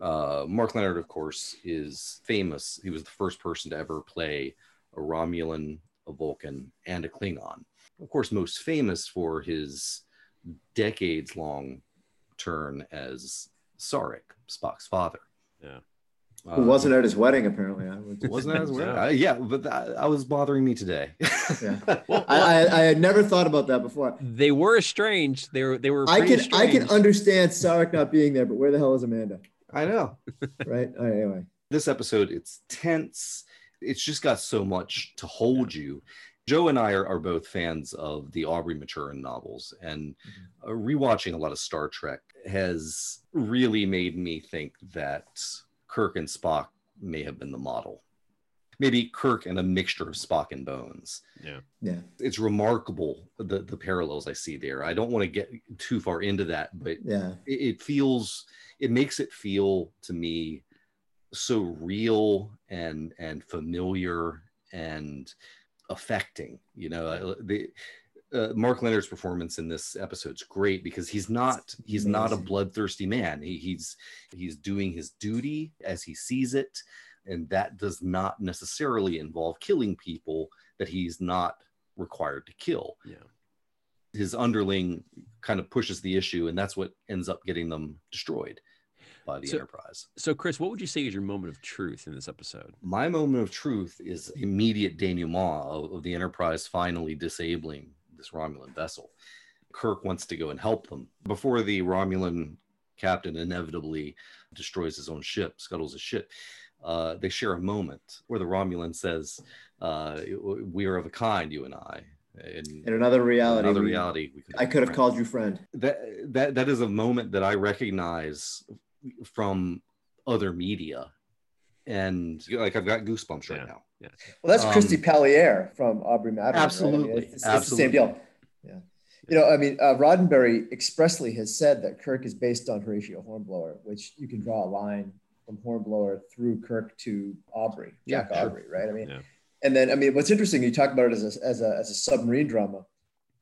Uh, Mark Lenard, of course, is famous. He was the first person to ever play a Romulan, a Vulcan, and a Klingon. Of course, most famous for his decades long turn as Sarek, Spock's father. Yeah. Uh, Who wasn't at his wedding, apparently. I would- wasn't at his wedding. Uh, yeah, but that, I was bothering me today. Yeah. Well, I, I, I had never thought about that before. they were estranged. They were they were. I pretty can I can understand Sarek not being there, but where the hell is Amanda? I know. Right? All right, anyway. this episode it's tense it's just got so much to hold you joe and i are, are both fans of the aubrey maturin novels and uh, rewatching a lot of star trek has really made me think that kirk and spock may have been the model maybe kirk and a mixture of spock and bones Yeah. Yeah. it's remarkable the, the parallels i see there i don't want to get too far into that but Yeah. it, it feels it makes it feel to me so real and and familiar and affecting you know the uh, Mark Lenard's performance in this episode's great because he's not he's not a bloodthirsty man. He, he's he's doing his duty as he sees it, and that does not necessarily involve killing people that he's not required to kill. Yeah. His underling kind of pushes the issue, and that's what ends up getting them destroyed by the So- Enterprise. So, Chris, what would you say is your moment of truth in this episode? My moment of truth is immediate denouement of, of the Enterprise finally disabling this Romulan vessel. Kirk wants to go and help them before the Romulan captain inevitably destroys his own ship, scuttles his ship. Uh, they share a moment where the Romulan says, uh, "We are of a kind, you and I." And In another reality. another we- reality, we I could have friends. called you friend. that that that is a moment that I recognize from other media, and like I've got goosebumps right Yeah. now. Well, that's Um, Christy Pallier from Aubrey right? I mean, Absolutely, it's, it's the same deal. Yeah. You know, I mean, uh, Roddenberry expressly has said that Kirk is based on Horatio Hornblower, which you can draw a line from Hornblower through Kirk to Aubrey, Yeah, Jack sure. Aubrey, right? I mean, Yeah. and then I mean, what's interesting, you talk about it as a, as a, as a submarine drama.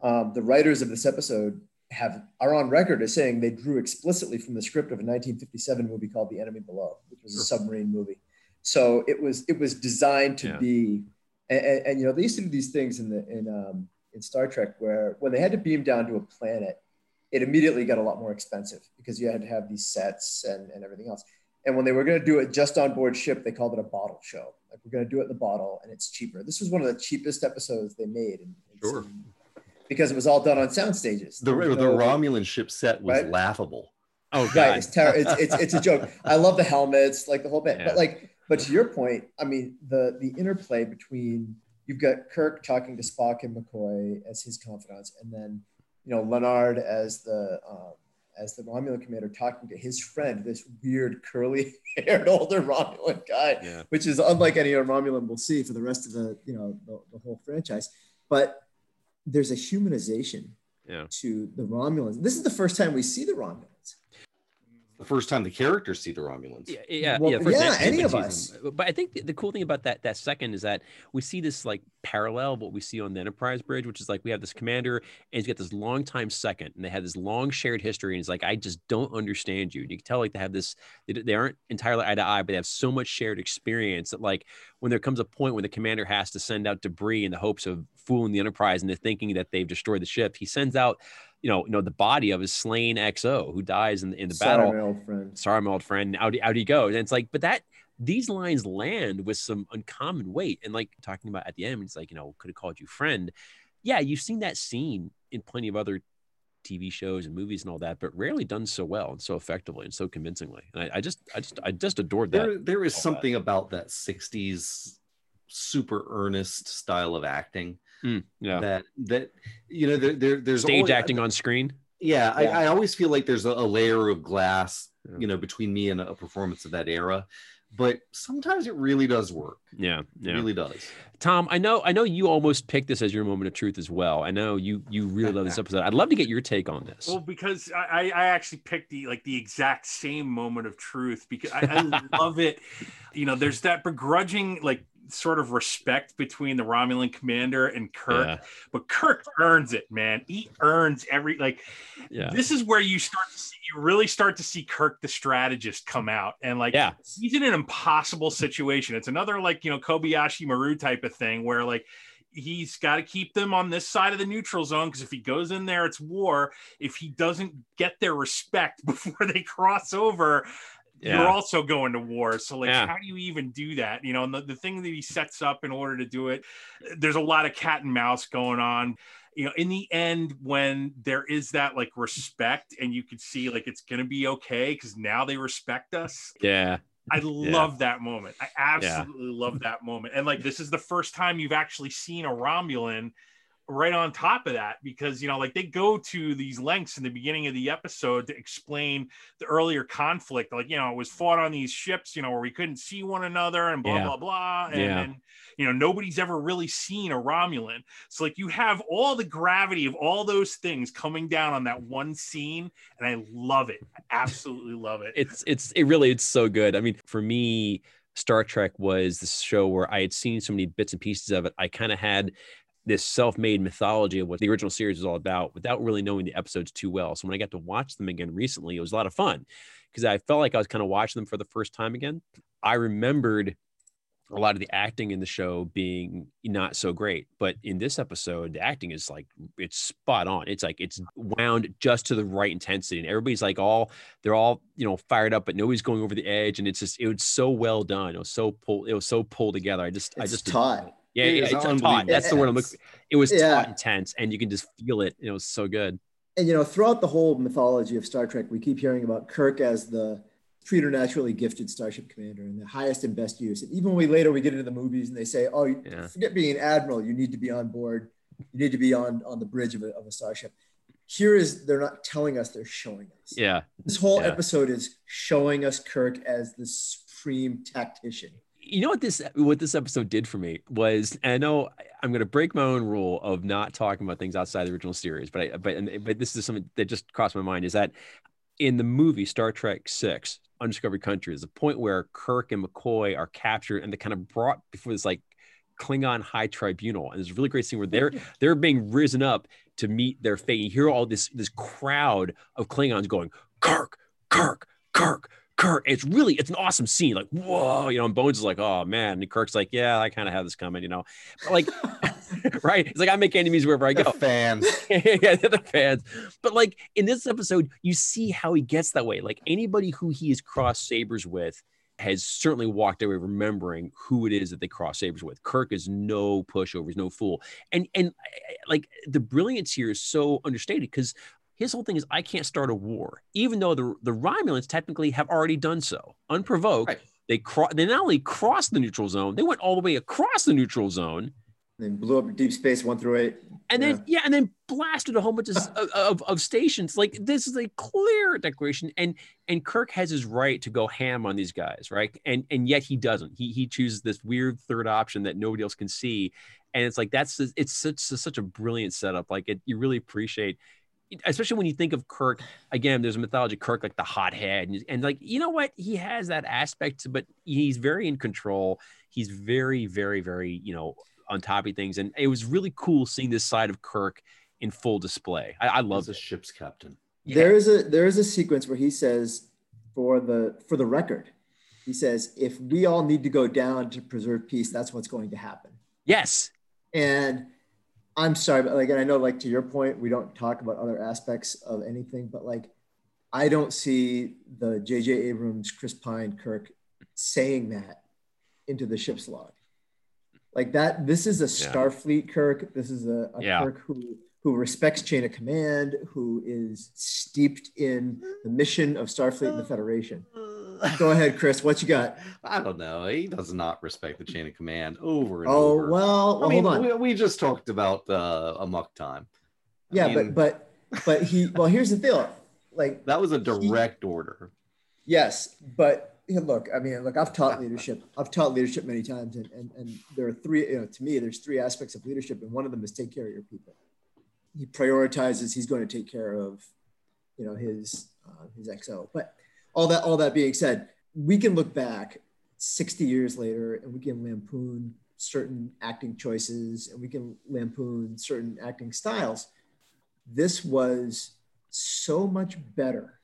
Um, the writers of this episode have are on record as saying they drew explicitly from the script of a 1957 movie called The Enemy Below, which was a submarine movie. So it was it was designed to Yeah. be, and, and, and, you know they used to do these things in the in um, in Star Trek where when they had to beam down to a planet, it immediately got a lot more expensive because you had to have these sets and, and everything else. And when they were going to do it just on board ship, they called it a bottle show. Like we're going to do it in the bottle, and it's cheaper. This was one of the cheapest episodes they made, in, in Sure. cinema because it was all done on sound stages. The There was the Romulan ship set was Right? laughable. Oh Right, it's, ter- it's, it's it's a joke. I love the helmets, like the whole bit. Yeah. But like, but to your point, I mean, the the interplay between you've got Kirk talking to Spock and McCoy as his confidants, and then you know Lenard as the um, as the Romulan commander talking to his friend, this weird curly-haired older Romulan guy, Yeah. which is unlike any other Romulan we'll see for the rest of the you know the, the whole franchise. But there's a humanization Yeah. to the Romulans. This is the first time we see the Romulans. The first time the characters see the Romulans. Yeah, yeah, Well, yeah. first yeah, next any of season. us. But I think the, the cool thing about that that second is that we see this like parallel of what we see on the Enterprise bridge, which is like we have this commander and he's got this long time second, and they have this long shared history, and he's like, I just don't understand you. And you can tell like they have this, they, they aren't entirely eye to eye, but they have so much shared experience that like when there comes a point when the commander has to send out debris in the hopes of fooling the Enterprise into thinking that they've destroyed the ship, he sends out. You know, you know the body of his slain XO who dies in, in the Sorry, battle Sorry, my old friend. sorry, my old friend. Out, he- out he goes. And it's like, but that these lines land with some uncommon weight. And like talking about at the end, it's like, you know, could have called you friend. Yeah, you've seen that scene in plenty of other TV shows and movies and all that, but rarely done so well and so effectively and so convincingly. And I, I just, I just, I just adored that. There, there is all that. something about that 60s super earnest style of acting Mm, yeah. that that you know there, there there's Stage always- acting on screen. yeah, Yeah. I, I always feel like there's a, a layer of glass Yeah. you know between me and a performance of that era but sometimes it really does work Yeah. it really does Tom, I know, I know you almost picked this as your moment of truth as well. I know you, you really love this episode. I'd love to get your take on this. Well, because I, I I actually picked the like the exact same moment of truth because I, I love it. You know, there's that begrudging like sort of respect between the Romulan commander and Kirk, Yeah. but Kirk earns it, man. He earns every like. Yeah. This is where you start to see you really start to see Kirk the strategist come out and like Yeah. he's in an impossible situation. It's another like you know Kobayashi Maru type of thing where like he's got to keep them on this side of the neutral zone because if he goes in there, it's war. If he doesn't get their respect before they cross over, Yeah. you're also going to war. So like, Yeah. how do you even do that? You know, and the, the thing that he sets up in order to do it, there's a lot of cat and mouse going on. You know, in the end, when there is that like respect, and you can see like it's gonna be okay because now they respect us. Yeah. I love that moment. I absolutely love that moment. And like this is the first time you've actually seen a Romulan right on top of that because you know like they go to these lengths in the beginning of the episode to explain the earlier conflict like you know it was fought on these ships you know where we couldn't see one another and blah Yeah. blah blah and, Yeah. and you know nobody's ever really seen a romulan so like you have all the gravity of all those things coming down on that one scene and i love it i absolutely love it it's it's it really it's so good. I mean, for me, Star Trek was this show where I had seen so many bits and pieces of it. I kind of had this self-made mythology of what the original series was all about without really knowing the episodes too well. So when I got to watch them again recently, it was a lot of fun because I felt like I was kind of watching them for the first time again. I remembered a lot of the acting in the show being not so great, but in this episode, the acting is like it's spot on. It's like it's wound just to the right intensity, and everybody's like all they're all you know fired up, but nobody's going over the edge, and it's just it was so well done. It was so pulled. It was so pulled together. I just I just taut. Yeah, It it's taut. unbelievable. That's the word I'm looking. It was Yeah. taut and tense, and you can just feel it. It was so good. And you know, throughout the whole mythology of Star Trek, we keep hearing about Kirk as the preternaturally gifted starship commander and the highest and best use. And even when we later we get into the movies and they say, "Oh, you Yeah. forget being an admiral. You need to be on board. You need to be on on the bridge of a, of a starship." Here is they're not telling us; they're showing us. Yeah, This whole Yeah. episode is showing us Kirk as the supreme tactician. You know what this what this episode did for me was I know I'm going to break my own rule of not talking about things outside the original series, but I, but and, but this is something that just crossed my mind is that in the movie Star Trek Six, Undiscovered Country, is a point where Kirk and McCoy are captured and they're kind of brought before this like Klingon High Tribunal, and there's a really great scene where they're they're being risen up to meet their fate. You hear all this this crowd of Klingons going, Kirk, Kirk, Kirk, Kirk. It's really it's an awesome scene. Like, whoa, you know, and Bones is like, oh man. And Kirk's like, yeah, I kind of have this coming, you know. But like, right? It's like I make enemies wherever I The go. fans. yeah, the fans. But like in this episode, you see how he gets that way. Like anybody who he has crossed sabers with has certainly walked away remembering who it is that they cross sabers with. Kirk is no pushover, he's no fool. And and I- I- like the brilliance here is so understated because his whole thing is I can't start a war, even though the the Romulans technically have already done so unprovoked. Right. They cro- they not only crossed the neutral zone, they went all the way across the neutral zone then blew up deep space one through eight. and then yeah, and then blasted a whole bunch of, of, of stations. Like this is a clear declaration, and and Kirk has his right to go ham on these guys, right? And and yet he doesn't. He he chooses this weird third option that nobody else can see, and it's like that's it's such such a brilliant setup. Like it, you really appreciate. Especially when you think of Kirk, again, there's a mythology Kirk like the hothead, and, and like you know what, he has that aspect, but he's very in control. He's very, very, very, you know, on top of things. And it was really cool seeing this side of Kirk in full display. I, I love the ship's captain. Yeah. There is a there is a sequence where he says, for the for the record, he says, if we all need to go down to preserve peace, that's what's going to happen. Yes. And I'm sorry, but like, and I know, like to your point, we don't talk about other aspects of anything, but like, I don't see the J.J. Abrams, Chris Pine, Kirk saying that into the ship's log. Like that, this is a Yeah. Starfleet Kirk. This is a, a Yeah. Kirk who who respects chain of command, who is steeped in the mission of Starfleet and the Federation. Go ahead, Chris. What you got? I don't know. He does not respect the chain of command over and Oh over. well, I well mean, hold on. We, we just talked about uh, amok time. I yeah, mean, but but but he. Well, here's the deal. Like that was a direct order. Yes, but look, I mean, look, I've taught leadership. I've taught leadership many times, and, and and there are three. You know, to me, there's three aspects of leadership, and one of them is take care of your people. He prioritizes. He's going to take care of, you know, his uh, his XO. But all that all that being said, we can look back 60 years later, and we can lampoon certain acting choices, and we can lampoon certain acting styles. This was so much better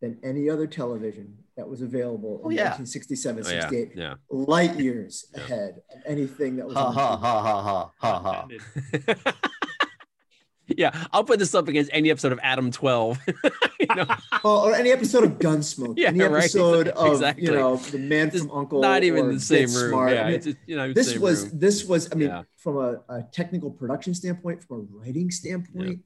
than any other television that was available oh, in Oh, yeah. 1967, Oh, 68, Yeah. light years Yeah. ahead of anything that was Ha on ha ha ha ha ha ha. yeah. I'll put this up against any episode of Adam 12. you know, Well, or any episode of Gunsmoke, Yeah, any right. episode of Exactly. you know the man Just from Uncle. not even or the same Get room. Smart. Yeah. I mean, it's just, you know, this same was room. this was. I mean, Yeah. from a, a technical production standpoint, from a writing standpoint,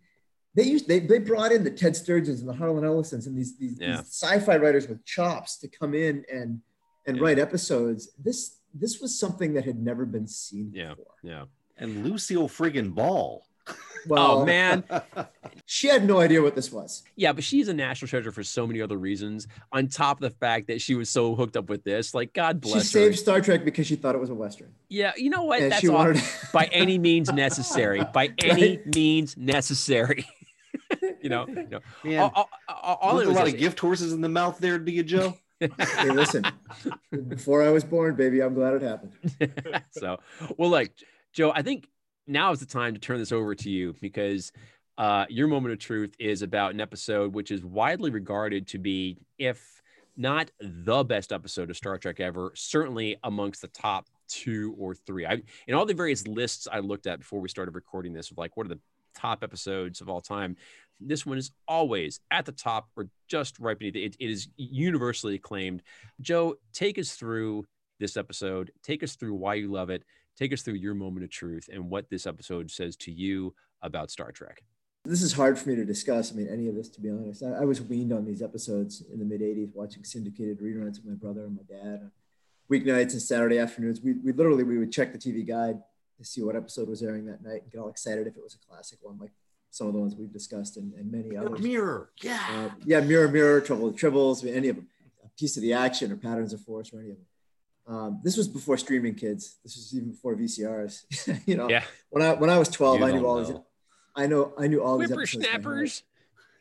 they used they, they brought in the Ted Sturgeons and the Harlan Ellisons and these these, Yeah. these sci-fi writers with chops to come in and and Yeah. write episodes. This this was something that had never been seen Yeah. before. Yeah. And Lucille friggin' Ball. Oh, well, oh, man. she had no idea what this was. Yeah, but she's a national treasure for so many other reasons. On top of the fact that she was so hooked up with this, like God She bless her. She saved Star Trek because she thought it was a western, Yeah, you know what? and That's she all, wanted. by any means necessary. By any means necessary. you know, you know. Man, all, all, all, all Look a lot is- of gift horses in the mouth there, do you, Joe? hey, listen. Before I was born, baby, I'm glad it happened. so well like joe i think now is the time to turn this over to you because uh, your moment of truth is about an episode which is widely regarded to be if not the best episode of star trek ever certainly amongst the top two or three i in all the various lists i looked at before we started recording this of like what are the top episodes of all time this one is always at the top or just right beneath it. it, it is universally acclaimed joe take us through this episode. Take us through why you love it. Take us through your moment of truth and what this episode says to you about Star Trek. This is hard for me to discuss. I mean, any of this, to be honest. I, I was weaned on these episodes in the mid 80s, watching syndicated reruns with my brother and my dad. on Weeknights and Saturday afternoons, we, we literally we would check the TV guide to see what episode was airing that night and get all excited if it was a classic one, like some of the ones we've discussed and, and many others. Mirror. Yeah. Uh, yeah, Mirror Mirror, Trouble with Tribbles, I mean, any of them, a piece of the action or Patterns of Force or any of them. Um, this was before streaming, kids. This was even before VCRs. you know, Yeah. when I when I was 12, You I knew don't all these. I know I knew all these episodes. by. Whippersnappers.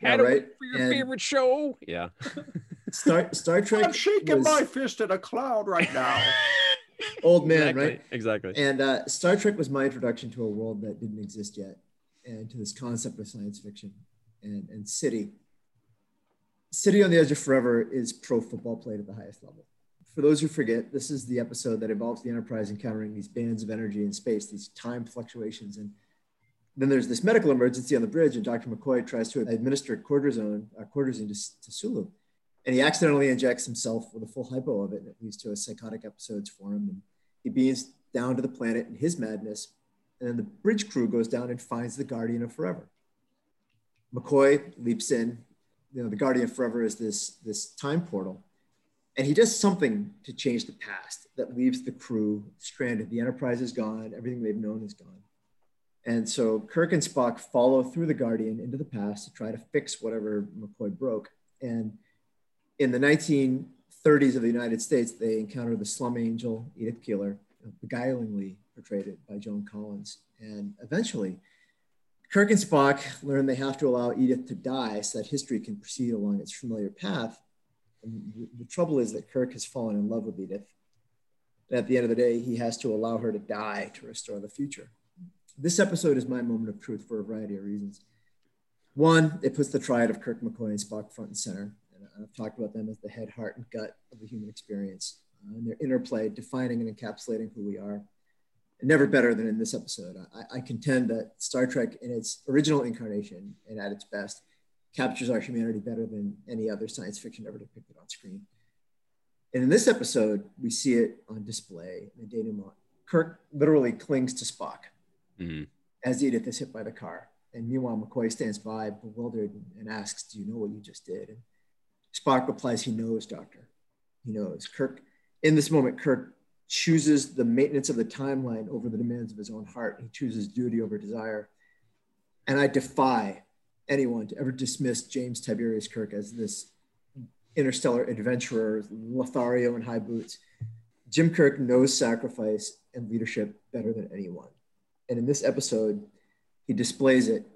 Yeah, Had right. for your And- favorite show. Yeah. Star Star Trek. I'm shaking was my fist at a cloud right now. old man, exactly. right? Exactly. And uh, Star Trek was my introduction to a world that didn't exist yet, and to this concept of science fiction and and City. City on the Edge of Forever is pro football played at the highest level. For those who forget, this is the episode that involves the Enterprise encountering these bands of energy in space, these time fluctuations, and then there's this medical emergency on the bridge, and Dr. McCoy tries to administer cortisone, uh, cortisone to, to Sulu, and he accidentally injects himself with a full hypo of it, and it leads to a psychotic episodes for him. And he beams down to the planet in his madness, and then the bridge crew goes down and finds the Guardian of Forever. McCoy leaps in. You know, the Guardian of Forever is this this time portal, And he does something to change the past that leaves the crew stranded. The Enterprise is gone, everything they've known is gone. And so Kirk and Spock follow through the Guardian into the past to try to fix whatever McCoy broke. And in the 1930s of the United States, they encounter the slum angel, Edith Keeler, beguilingly portrayed by Joan Collins. And eventually, Kirk and Spock learn they have to allow Edith to die so that history can proceed along its familiar path. And the, the trouble is that Kirk has fallen in love with Edith. And at the end of the day, he has to allow her to die to restore the future. This episode is my moment of truth for a variety of reasons. One, it puts the triad of Kirk, McCoy, and Spock front and center. And I've talked about them as the head, heart, and gut of the human experience uh, and their interplay defining and encapsulating who we are never better than in this episode. I, I, contend that Star Trek, in its original incarnation and at its best, captures our humanity better than any other science fiction ever depicted on screen. And in this episode, we see it on display in the denouement. Kirk literally clings to Spock mm-hmm. as Edith is hit by the car. And meanwhile, McCoy stands by, bewildered, and asks, Do you know what you just did? And Spock replies, He knows, Doctor. He knows. Kirk, in this moment, Kirk chooses the maintenance of the timeline over the demands of his own heart. He chooses duty over desire. And I defy anyone to ever dismiss James Tiberius Kirk as this interstellar adventurer, Lothario in high boots. Jim Kirk knows sacrifice and leadership better than anyone. And in this episode, he displays it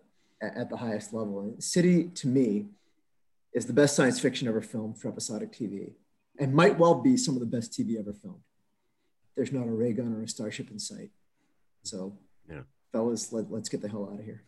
at, the highest level. And City, to me, is the best science fiction ever filmed for episodic TV and might well be some of the best TV ever filmed there's not a ray gun or a starship in sight. So, yeah. fellas, let, let's get the hell out of here.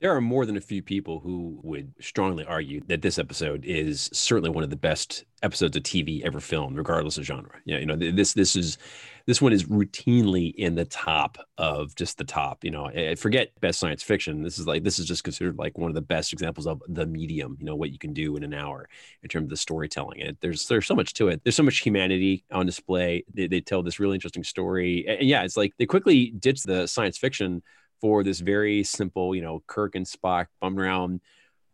There are more than a few people who would strongly argue that this episode is certainly one of the best episodes of TV ever filmed, regardless of genre. Yeah, you know, this this is this one is routinely in the top of just the top. You know, forget best science fiction. This is like this is just considered like one of the best examples of the medium. You know, what you can do in an hour in terms of the storytelling. And there's there's so much to it. There's so much humanity on display. They, they tell this really interesting story. And yeah, it's like they quickly ditch the science fiction for this very simple, you know, Kirk and Spock bumming around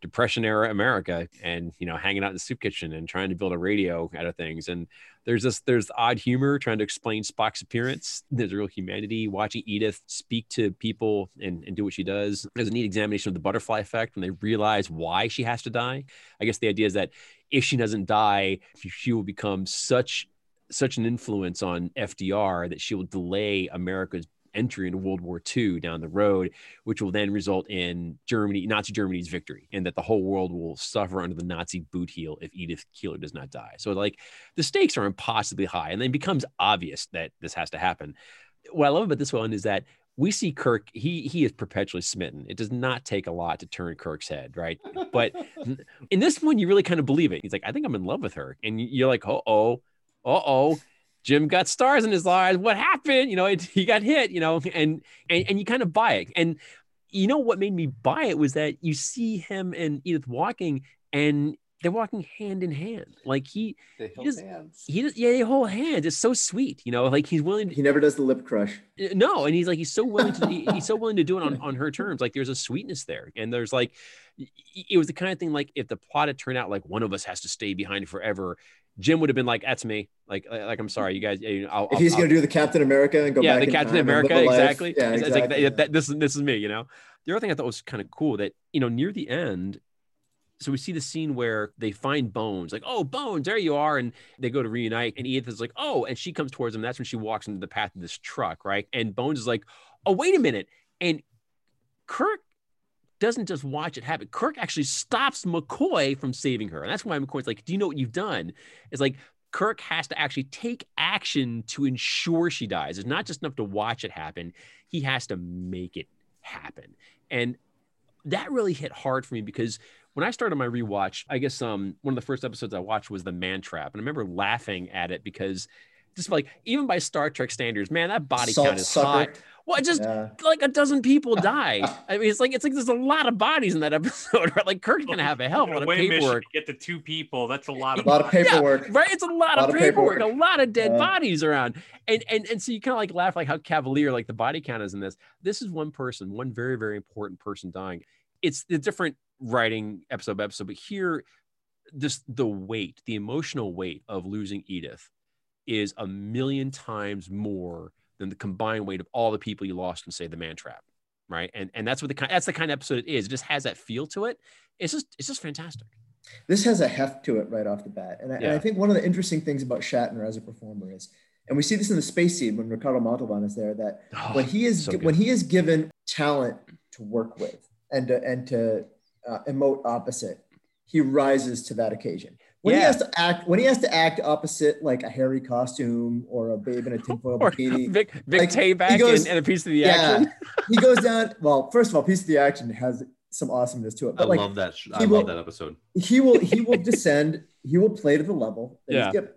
depression era America and you know hanging out in the soup kitchen and trying to build a radio out of things. And there's this there's odd humor trying to explain Spock's appearance. There's real humanity watching Edith speak to people and, and do what she does. There's a neat examination of the butterfly effect when they realize why she has to die. I guess the idea is that if she doesn't die she will become such such an influence on FDR that she will delay America's entry into World War II down the road, which will then result in Germany, Nazi Germany's victory, and that the whole world will suffer under the Nazi boot heel if Edith Keeler does not die. So, like, the stakes are impossibly high, and then it becomes obvious that this has to happen. What I love about this one is that we see Kirk, he he is perpetually smitten. It does not take a lot to turn Kirk's head, right? But in this one, you really kind of believe it. He's like, I think I'm in love with her. And you're like, oh, oh, uh oh. Jim got stars in his eyes. What happened? You know, it, he got hit, you know, and, and, and you kind of buy it. And you know what made me buy it was that you see him and Edith walking and they're walking hand in hand. Like he, they hold he just, hands. He just, yeah, they hold hands. It's so sweet, you know. Like he's willing. To, he never does the lip crush. Uh, no, and he's like he's so willing to he, he's so willing to do it on on her terms. Like there's a sweetness there, and there's like it was the kind of thing like if the plot had turned out like one of us has to stay behind forever, Jim would have been like, "That's me." Like, like I'm sorry, you guys. I'll, if he's going to do the Captain America and go back, yeah, back the Captain America, exactly. Yeah, it's, exactly. It's like yeah. that, this is this is me. You know, the other thing I thought was kind of cool that you know near the end, so we see the scene where they find Bones, like, "Oh, Bones, there you are," and they go to reunite, and Edith is like, "Oh," and she comes towards him. That's when she walks into the path of this truck, right? And Bones is like, "Oh, wait a minute," and Kirk doesn't just watch it happen. Kirk actually stops McCoy from saving her. And that's why McCoy's like, Do you know what you've done? It's like Kirk has to actually take action to ensure she dies. It's not just enough to watch it happen, he has to make it happen. And that really hit hard for me because when I started my rewatch, I guess um one of the first episodes I watched was The Man Trap. And I remember laughing at it because just like even by Star Trek standards, man, that body Salt count is sucker. high. Well, just yeah. like a dozen people die. I mean, it's like it's like there's a lot of bodies in that episode. Right? Like Kirk's gonna have a hell of a lot of paperwork. get the two people. That's a lot of a lot of paperwork. Yeah, right? It's a lot, a lot of, paperwork, paperwork, a lot of dead bodies around. And and and so you kind of like laugh like how cavalier like the body count is in this. This is one person, one very very important person dying. It's the different writing episode by episode, but here this the weight, the emotional weight of losing Edith is a million times more than the combined weight of all the people you lost in say the man trap right? And and that's what the kind that's the kind of episode it is. It just has that feel to it. It's just it's just fantastic. This has a heft to it right off the bat. And I, Yeah. and I think one of the interesting things about shatner as a performer is and we see this in the Space Seed when ricardo montalban is there that Oh, when he is so when he is given talent to work with and to, and to uh, emote opposite he rises to that occasion when he has to act when he has to act opposite like a hairy costume or a babe in a tinfoil bikini Vic Vic Like, he Tayback goes- and, and a piece of the yeah action. he goes down well first of all piece of the action has some awesomeness to it I but like love that. sh- I he love that episode. he will he will descend he will play to the level that Yeah. he's given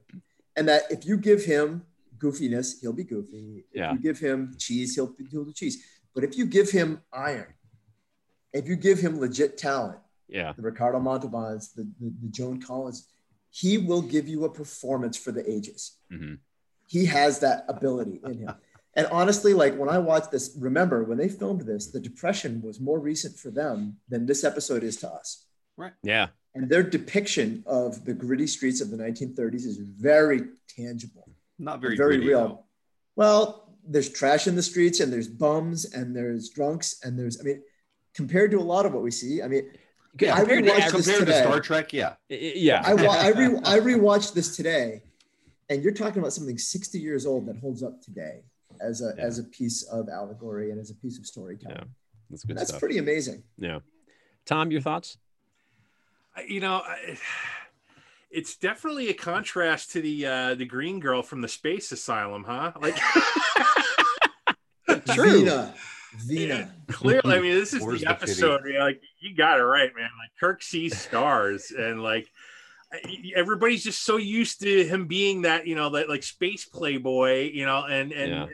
and that if you give him goofiness he'll be goofy if Yeah. you give him cheese he'll he'll do cheese but if you give him iron if you give him legit talent Yeah, the ricardo montalbans the, the, the joan collins he will give you a performance for the ages Mhm. he has that ability in him and honestly like when i watched this remember when they filmed this the depression was more recent for them than this episode is to us Right. yeah, and their depiction of the gritty streets of the 1930s is very tangible, Not very very gritty, real. though. Well, there's trash in the streets, and there's bums, and there's drunks, and there's I mean, compared to a lot of what we see, I mean, Yeah, I compared, to, rewatched this compared to. Star Trek, yeah. I- I- yeah. I wa- I, re- I rewatched this today, and you're talking about something 60 years old that holds up today as a Yeah. as a piece of allegory and as a piece of storytelling. Yeah, That's good That's stuff. pretty amazing. yeah, Tom, your thoughts? You know I, it's definitely a contrast to the uh the green girl from the space asylum huh like True. Vina, Vina. clearly i mean this is Where's the the episode where you're like you got it right man. Like kirk sees stars and like everybody's just so used to him being that you know that like space playboy you know and and, Yeah. and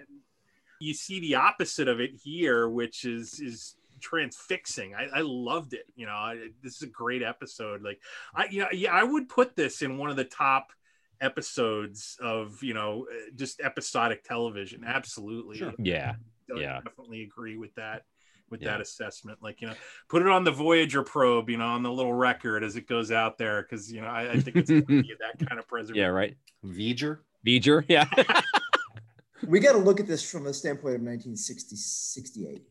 you see the opposite of it here which is is transfixing. I, I loved it you know. I, this is a great episode. Like i you know yeah i would put this in one of the top episodes of you know uh, just episodic television. Absolutely. Sure. Yeah, I Yeah. definitely agree with that with Yeah. that assessment like you know put it on the voyager probe you know on the little record as it goes out there because you know I, I think it's gonna be that kind of preservation yeah, right. V'ger. V'ger, yeah, we got to look at this from the standpoint of 1960 68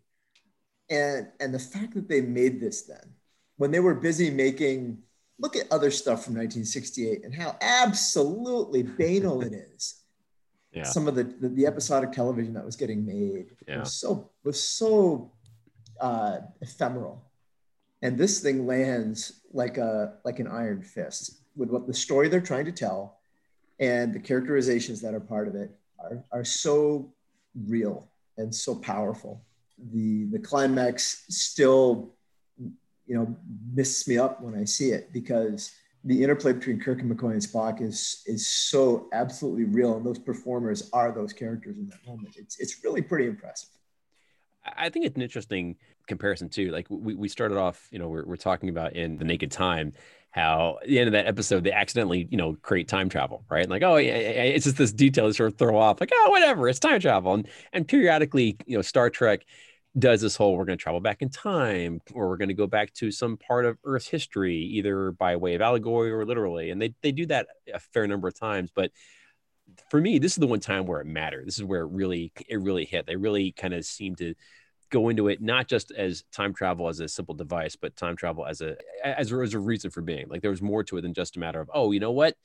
and and the fact that they made this then when they were busy making look at other stuff from 1968 and how absolutely banal it is yeah, some of the, the the episodic television that was getting made Yeah. was so was so uh, ephemeral. And this thing lands like a like an iron fist with what the story they're trying to tell and the characterizations that are part of it are, are so real and so powerful. The the climax still you know misses me up when i see it because the interplay between kirk and mccoy and spock is is so absolutely real and those performers are those characters in that moment it's it's really pretty impressive I think it's an interesting comparison too. Like we, we started off, you know, we're, we're talking about in the Naked Time, how at the end of that episode they accidentally, you know, create time travel, right? Like, oh, yeah, it's just this detail to sort of throw off, like, oh, whatever, it's time travel, and and periodically, you know, Star Trek does this whole we're going to travel back in time or we're going to go back to some part of earth's history either by way of allegory or literally and they, they do that a fair number of times but for me this is the one time where it mattered. This is where it really it really hit. They really kind of seemed to go into it not just as time travel as a simple device but time travel as a as a, as a reason for being. Like there was more to it than just a matter of oh you know what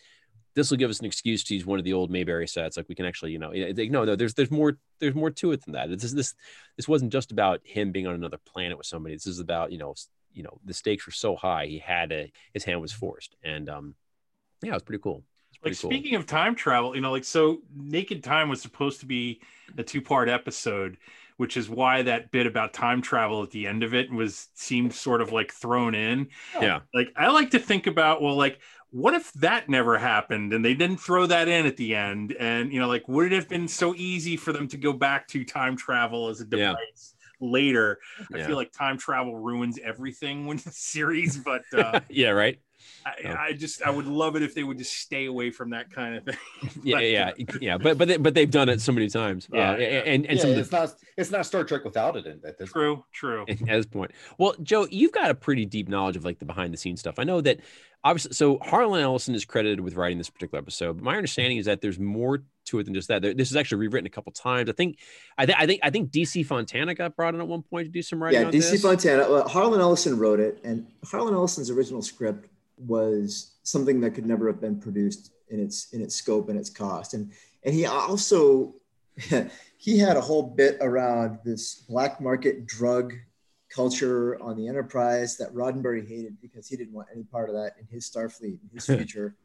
this will give us an excuse to use one of the old Mayberry sets. Like we can actually, you know, they, no, no, there's there's more there's more to it than that. This this this wasn't just about him being on another planet with somebody. This is about you know you know the stakes were so high he had a his hand was forced, and um, yeah, it was pretty cool. Like pretty cool. speaking of time travel you know like so naked time was supposed to be a two part episode which is why that bit about time travel at the end of it was seemed sort of like thrown in yeah, like i like to think about well like what if that never happened and they didn't throw that in at the end and you know like would it have been so easy for them to go back to time travel as a Yeah. device later i Yeah. feel like time travel ruins everything when the series but uh yeah, right. I, Yeah. I just I would love it if they would just stay away from that kind of thing. Yeah, But, yeah, yeah. But but they, but they've done it so many times. Yeah, uh, yeah. and and yeah, some of it's not it's not Star Trek without it in at this True, true. at this point. Well, Joe, you've got a pretty deep knowledge of like the behind the scenes stuff. I know that obviously, so Harlan Ellison is credited with writing this particular episode. But my understanding is that there's more to it than just that. This is actually rewritten a couple times. I think, I, th- I think, I think DC Fontana got brought in at one point to do some writing. Yeah, DC this. Fontana. Well, Harlan Ellison wrote it, and Harlan Ellison's original script was something that could never have been produced in its in its scope and its cost. And and he also he had a whole bit around this black market drug culture on the Enterprise that Roddenberry hated because he didn't want any part of that in his Starfleet, in his future.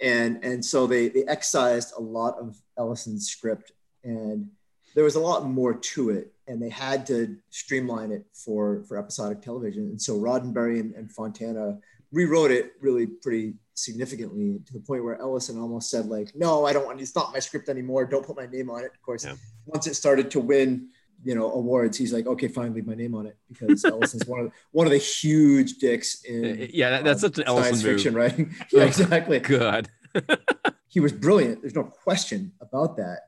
and and so they they excised a lot of Ellison's script, and there was a lot more to it, and they had to streamline it for for episodic television. And so Roddenberry and, and Fontana rewrote it really pretty significantly to the point where Ellison almost said like, "No, I don't want. It's not my script anymore. Don't put my name on it." Of course, yeah. once it started to win, you know, awards, he's like, "Okay, fine, leave my name on it," because Ellison's one of the, one of the huge dicks in yeah, that, that's um, such an Ellison science fiction move. writing. yeah, exactly. Good. he was brilliant. There's no question about that.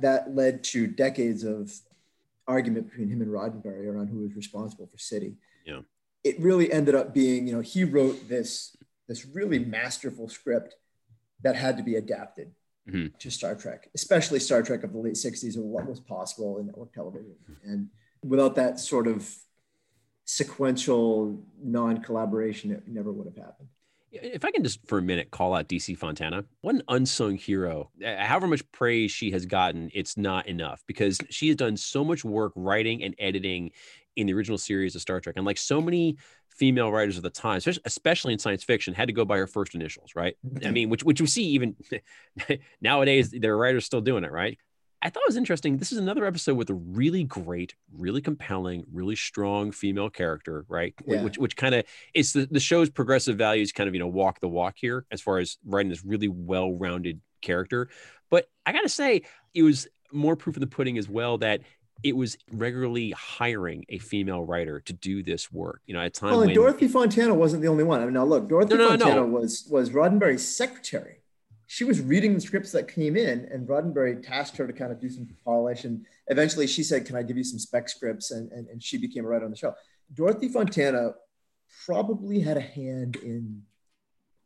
That led to decades of argument between him and Roddenberry around who was responsible for City. Yeah. It really ended up being, you know, he wrote this this really masterful script that had to be adapted mm-hmm. to Star Trek, especially Star Trek of the late 60s and what was possible in network television. And without that sort of sequential non-collaboration, it never would have happened. If I can just for a minute call out DC Fontana, what an unsung hero. However much praise she has gotten, it's not enough because she has done so much work writing and editing in the original series of Star Trek. And like so many female writers of the time, especially in science fiction, had to go by her first initials, right? I mm-hmm. mean, which which we see even nowadays, there are writers still doing it, right? I thought it was interesting. This is another episode with a really great, really compelling, really strong female character, right? Yeah. Which which kind of it's the, the show's progressive values kind of, you know, walk the walk here as far as writing this really well-rounded character. But I gotta say, it was more proof in the pudding as well that it was regularly hiring a female writer to do this work. You know, at times. Well, and when, Dorothy Fontana wasn't the only one. I mean, now look, Dorothy no, no, Fontana no. was was Roddenberry's secretary. She was reading the scripts that came in, and Roddenberry tasked her to kind of do some polish. And eventually, she said, "Can I give you some spec scripts?" And and, and she became a writer on the show. Dorothy Fontana probably had a hand in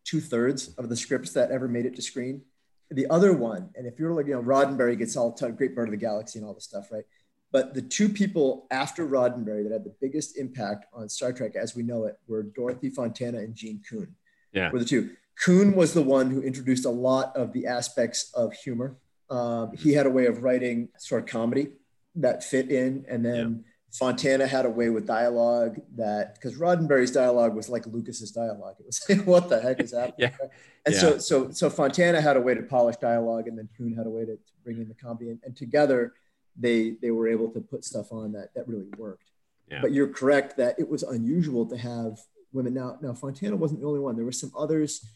two thirds of the scripts that ever made it to screen. The other one, and if you're like, you know, Roddenberry gets all t- Great Bird of the Galaxy and all this stuff, right? But the two people after Roddenberry that had the biggest impact on Star Trek as we know it were Dorothy Fontana and Gene Coon. Yeah. Were the two. Coon was the one who introduced a lot of the aspects of humor. Um, he had a way of writing sort of comedy that fit in. And then yeah. Fontana had a way with dialogue that, because Roddenberry's dialogue was like Lucas's dialogue. It was like, what the heck is happening? yeah. And yeah. so, so, so Fontana had a way to polish dialogue and then Coon had a way to, to bring in the comedy. And, and together, they they were able to put stuff on that that really worked. Yeah. But you're correct that it was unusual to have women. Now, now Fontana wasn't the only one. There were some others,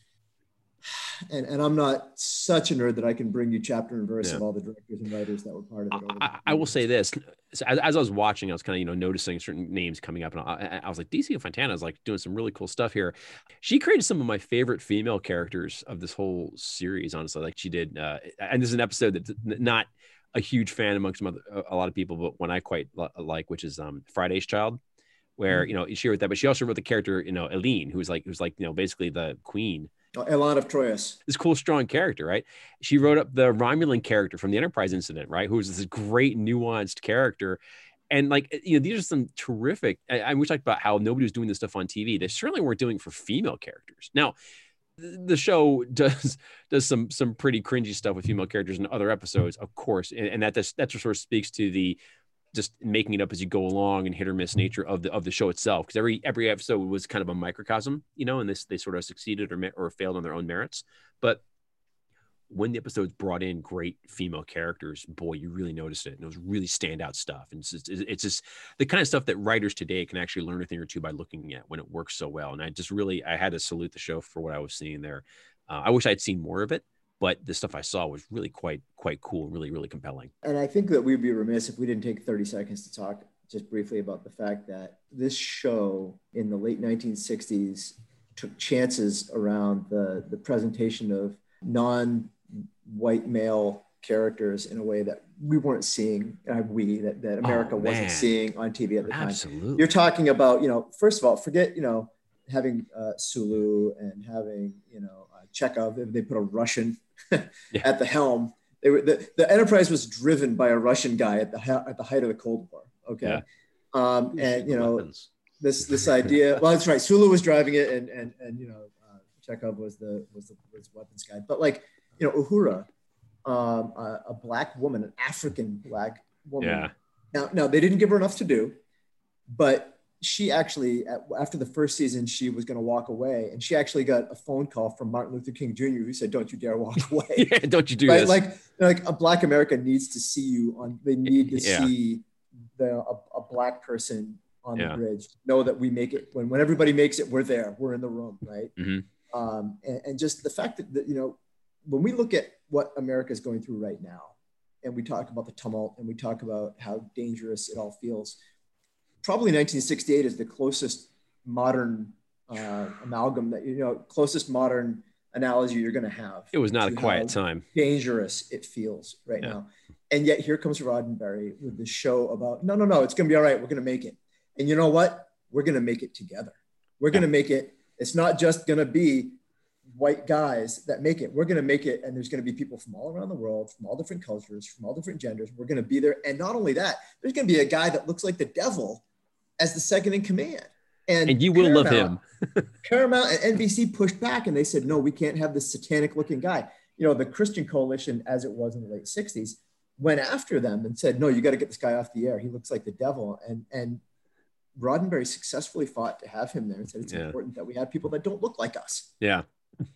and and I'm not such a nerd that I can bring you chapter and verse yeah. of all the directors and writers that were part of it. I, I, will say this: so as, as, I was watching, I was kind of you know noticing certain names coming up, and I, I was like, DC Fontana is like doing some really cool stuff here. She created some of my favorite female characters of this whole series. Honestly, like she did, uh, and this is an episode that's not a huge fan amongst some other, a lot of people, but one I quite like, which is um, Friday's Child, where mm-hmm. you know she wrote that, but she also wrote the character, you know, Eleen, who's like who's like you know basically the queen. Elaan of Troyius. This cool, strong character, right? She wrote up the Romulan character from the Enterprise incident, right? Who was this great, nuanced character. And like, you know, these are some terrific. I, I we talked about how nobody was doing this stuff on TV. They certainly weren't doing it for female characters. Now, the show does does some some pretty cringy stuff with female characters in other episodes, of course, and, and that just, that sort of speaks to the just making it up as you go along and hit or miss mm-hmm. nature of the of the show itself. Because every every episode was kind of a microcosm, you know, and this they sort of succeeded or or failed on their own merits. But when the episodes brought in great female characters, boy, you really noticed it. And it was really standout stuff. And it's just, it's just the kind of stuff that writers today can actually learn a thing or two by looking at when it works so well. And I just really, I had to salute the show for what I was seeing there. Uh, I wish I'd seen more of it, but the stuff I saw was really quite, quite cool really, really compelling. And I think that we'd be remiss if we didn't take 30 seconds to talk just briefly about the fact that this show in the late 1960s took chances around the, the presentation of non white male characters in a way that we weren't seeing uh, we that, that america oh, wasn't seeing on tv at the time Absolutely. you're talking about you know first of all forget you know having uh, Sulu and having you know uh, Chekov, they put a Russian at the helm. They were the, the Enterprise was driven by a Russian guy at the at the height of the Cold War. Okay, yeah. um, and you know weapons. this this idea. Well, that's right. Sulu was driving it, and and and you know uh, Chekov was the was the was weapons guy. But like you know Uhura, um, a, a, black woman, an African black woman. Yeah. Now, now they didn't give her enough to do, but she actually after the first season she was going to walk away and she actually got a phone call from martin luther king jr who said don't you dare walk away yeah, don't you do right? this like like a black america needs to see you on they need to yeah. see the a, a, black person on yeah. the bridge know that we make it when when everybody makes it we're there we're in the room right mm-hmm. um, and, and just the fact that, that you know when we look at what america is going through right now and we talk about the tumult and we talk about how dangerous it all feels probably 1968 is the closest modern uh, amalgam that you know closest modern analogy you're going to have. It was not a quiet time. Dangerous it feels right yeah. now, and yet here comes Roddenberry with this show about no, no, no, it's going to be all right. We're going to make it, and you know what? We're going to make it together. We're going to make it. It's not just going to be white guys that make it. We're going to make it, and there's going to be people from all around the world, from all different cultures, from all different genders. We're going to be there, and not only that, there's going to be a guy that looks like the devil as the second in command. And, and you will love him. Paramount and NBC pushed back and they said, no, we can't have this satanic looking guy. You know, the Christian coalition, as it was in the late 60s, went after them and said, no, you got to get this guy off the air. He looks like the devil. And, and Roddenberry successfully fought to have him there and said, it's yeah. important that we have people that don't look like us. Yeah.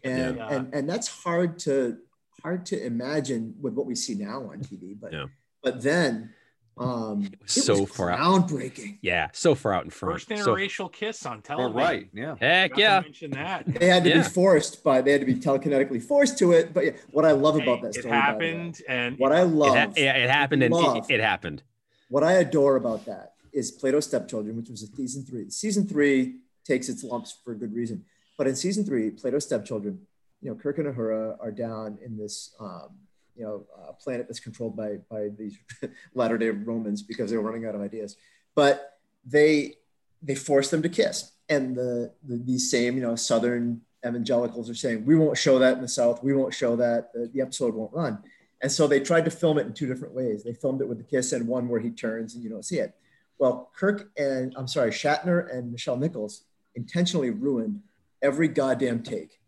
And, yeah. and, and that's hard to, hard to imagine with what we see now on TV. But, yeah. but then um, it was so was far groundbreaking. out. Yeah, so far out in front. First interracial so, kiss on television. Right. Yeah. Heck yeah. mention that. They had to yeah. be forced by. They had to be telekinetically forced to it. But yeah, what I love about that story, it happened, and what I love, it, ha- yeah, it happened, and it, it, happened. What I adore about that is Plato's Stepchildren, which was a season three. Season three takes its lumps for a good reason, but in season three, Plato's Stepchildren, you know, Kirk and Uhura are down in this. Um, you know a planet that's controlled by by these latter day Romans because they were running out of ideas. But they they force them to kiss, and the, the these same you know Southern evangelicals are saying we won't show that in the South, we won't show that the, the episode won't run. And so they tried to film it in two different ways. They filmed it with the kiss and one where he turns and you don't see it. Well, Kirk and I'm sorry, Shatner and Nichelle Nichols intentionally ruined every goddamn take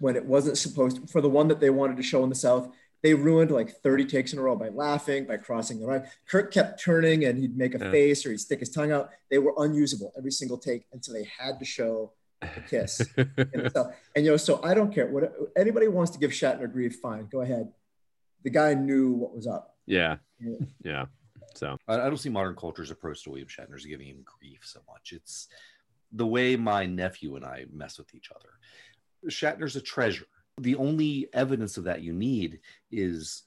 when it wasn't supposed to, for the one that they wanted to show in the South they ruined like 30 takes in a row by laughing, by crossing the line. Kirk kept turning and he'd make a yeah. face or he'd stick his tongue out. They were unusable every single take. And so they had to show a kiss. and, so, and, you know, so I don't care what anybody wants to give Shatner grief, fine, go ahead. The guy knew what was up. Yeah. Yeah. yeah. So I, I don't see modern culture's approach to William Shatner's giving him grief so much. It's the way my nephew and I mess with each other. Shatner's a treasure the only evidence of that you need is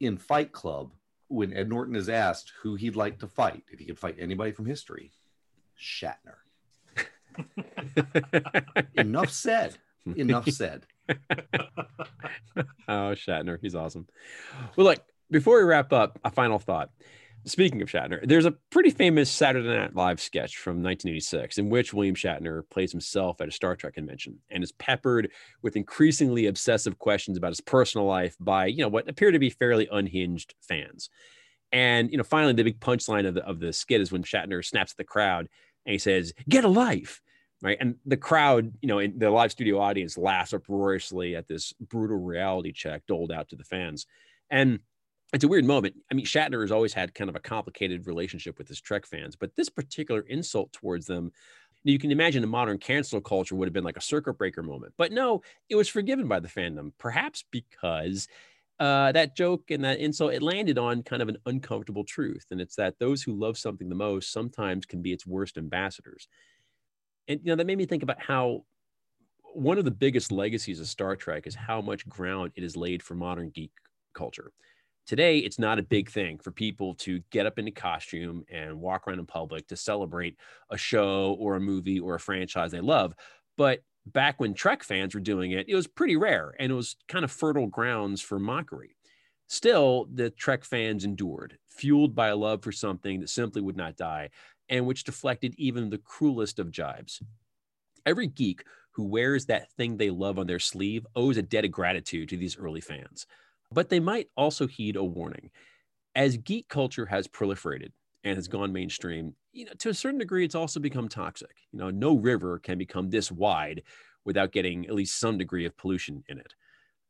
in Fight Club when Ed Norton is asked who he'd like to fight, if he could fight anybody from history, Shatner. Enough said. Enough said. oh, Shatner. He's awesome. Well, look, before we wrap up, a final thought. Speaking of Shatner, there's a pretty famous Saturday Night Live sketch from 1986 in which William Shatner plays himself at a Star Trek convention and is peppered with increasingly obsessive questions about his personal life by, you know, what appear to be fairly unhinged fans. And, you know, finally, the big punchline of the, of the skit is when Shatner snaps at the crowd and he says, Get a life. Right. And the crowd, you know, in the live studio audience laughs uproariously at this brutal reality check doled out to the fans. And it's a weird moment. I mean, Shatner has always had kind of a complicated relationship with his Trek fans, but this particular insult towards them, you can imagine a modern cancel culture would have been like a circuit breaker moment. But no, it was forgiven by the fandom, perhaps because uh, that joke and that insult it landed on kind of an uncomfortable truth, and it's that those who love something the most sometimes can be its worst ambassadors. And you know that made me think about how one of the biggest legacies of Star Trek is how much ground it has laid for modern geek culture. Today, it's not a big thing for people to get up in a costume and walk around in public to celebrate a show or a movie or a franchise they love. But back when Trek fans were doing it, it was pretty rare and it was kind of fertile grounds for mockery. Still, the Trek fans endured, fueled by a love for something that simply would not die and which deflected even the cruelest of jibes. Every geek who wears that thing they love on their sleeve owes a debt of gratitude to these early fans. But they might also heed a warning. As geek culture has proliferated and has gone mainstream, you know, to a certain degree, it's also become toxic. You know, no river can become this wide without getting at least some degree of pollution in it.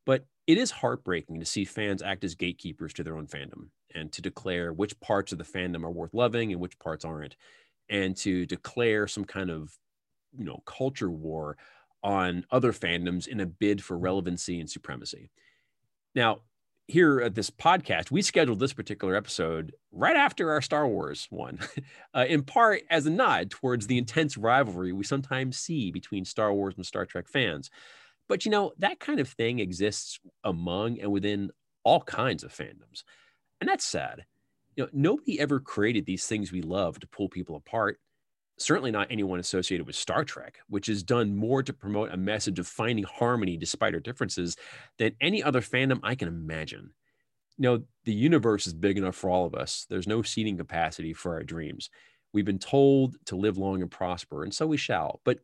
But it is heartbreaking to see fans act as gatekeepers to their own fandom and to declare which parts of the fandom are worth loving and which parts aren't, and to declare some kind of, you know, culture war on other fandoms in a bid for relevancy and supremacy. Now, here at this podcast, we scheduled this particular episode right after our Star Wars one, uh, in part as a nod towards the intense rivalry we sometimes see between Star Wars and Star Trek fans. But you know, that kind of thing exists among and within all kinds of fandoms. And that's sad. You know, nobody ever created these things we love to pull people apart certainly not anyone associated with Star Trek, which has done more to promote a message of finding harmony despite our differences than any other fandom I can imagine. You know, the universe is big enough for all of us. There's no seating capacity for our dreams. We've been told to live long and prosper, and so we shall. But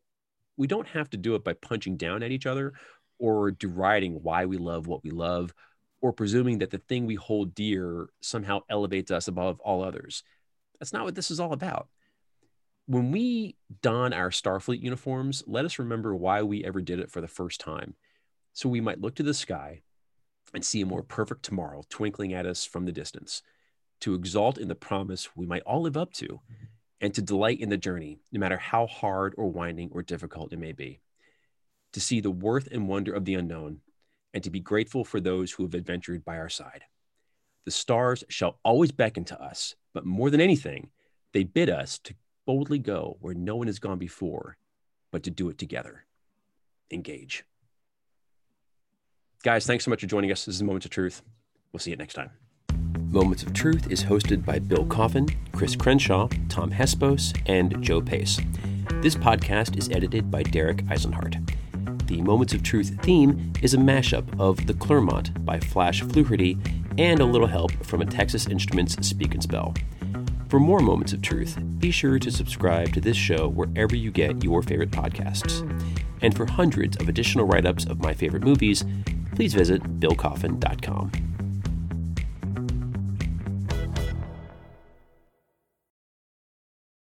we don't have to do it by punching down at each other or deriding why we love what we love or presuming that the thing we hold dear somehow elevates us above all others. That's not what this is all about when we don our Starfleet uniforms, let us remember why we ever did it for the first time. So we might look to the sky and see a more perfect tomorrow twinkling at us from the distance, to exalt in the promise we might all live up to, and to delight in the journey, no matter how hard or winding or difficult it may be. To see the worth and wonder of the unknown, and to be grateful for those who have adventured by our side. The stars shall always beckon to us, but more than anything, they bid us to boldly go where no one has gone before, but to do it together. Engage. Guys, thanks so much for joining us. This is Moments of Truth. We'll see you next time. Moments of Truth is hosted by Bill Coffin, Chris Crenshaw, Tom Hespos, and Joe Pace. This podcast is edited by Derek Eisenhart. The Moments of Truth theme is a mashup of The Clermont by Flash Fluharty and a little help from a Texas Instruments Speak and Spell. For more moments of truth, be sure to subscribe to this show wherever you get your favorite podcasts. And for hundreds of additional write ups of my favorite movies, please visit billcoffin.com.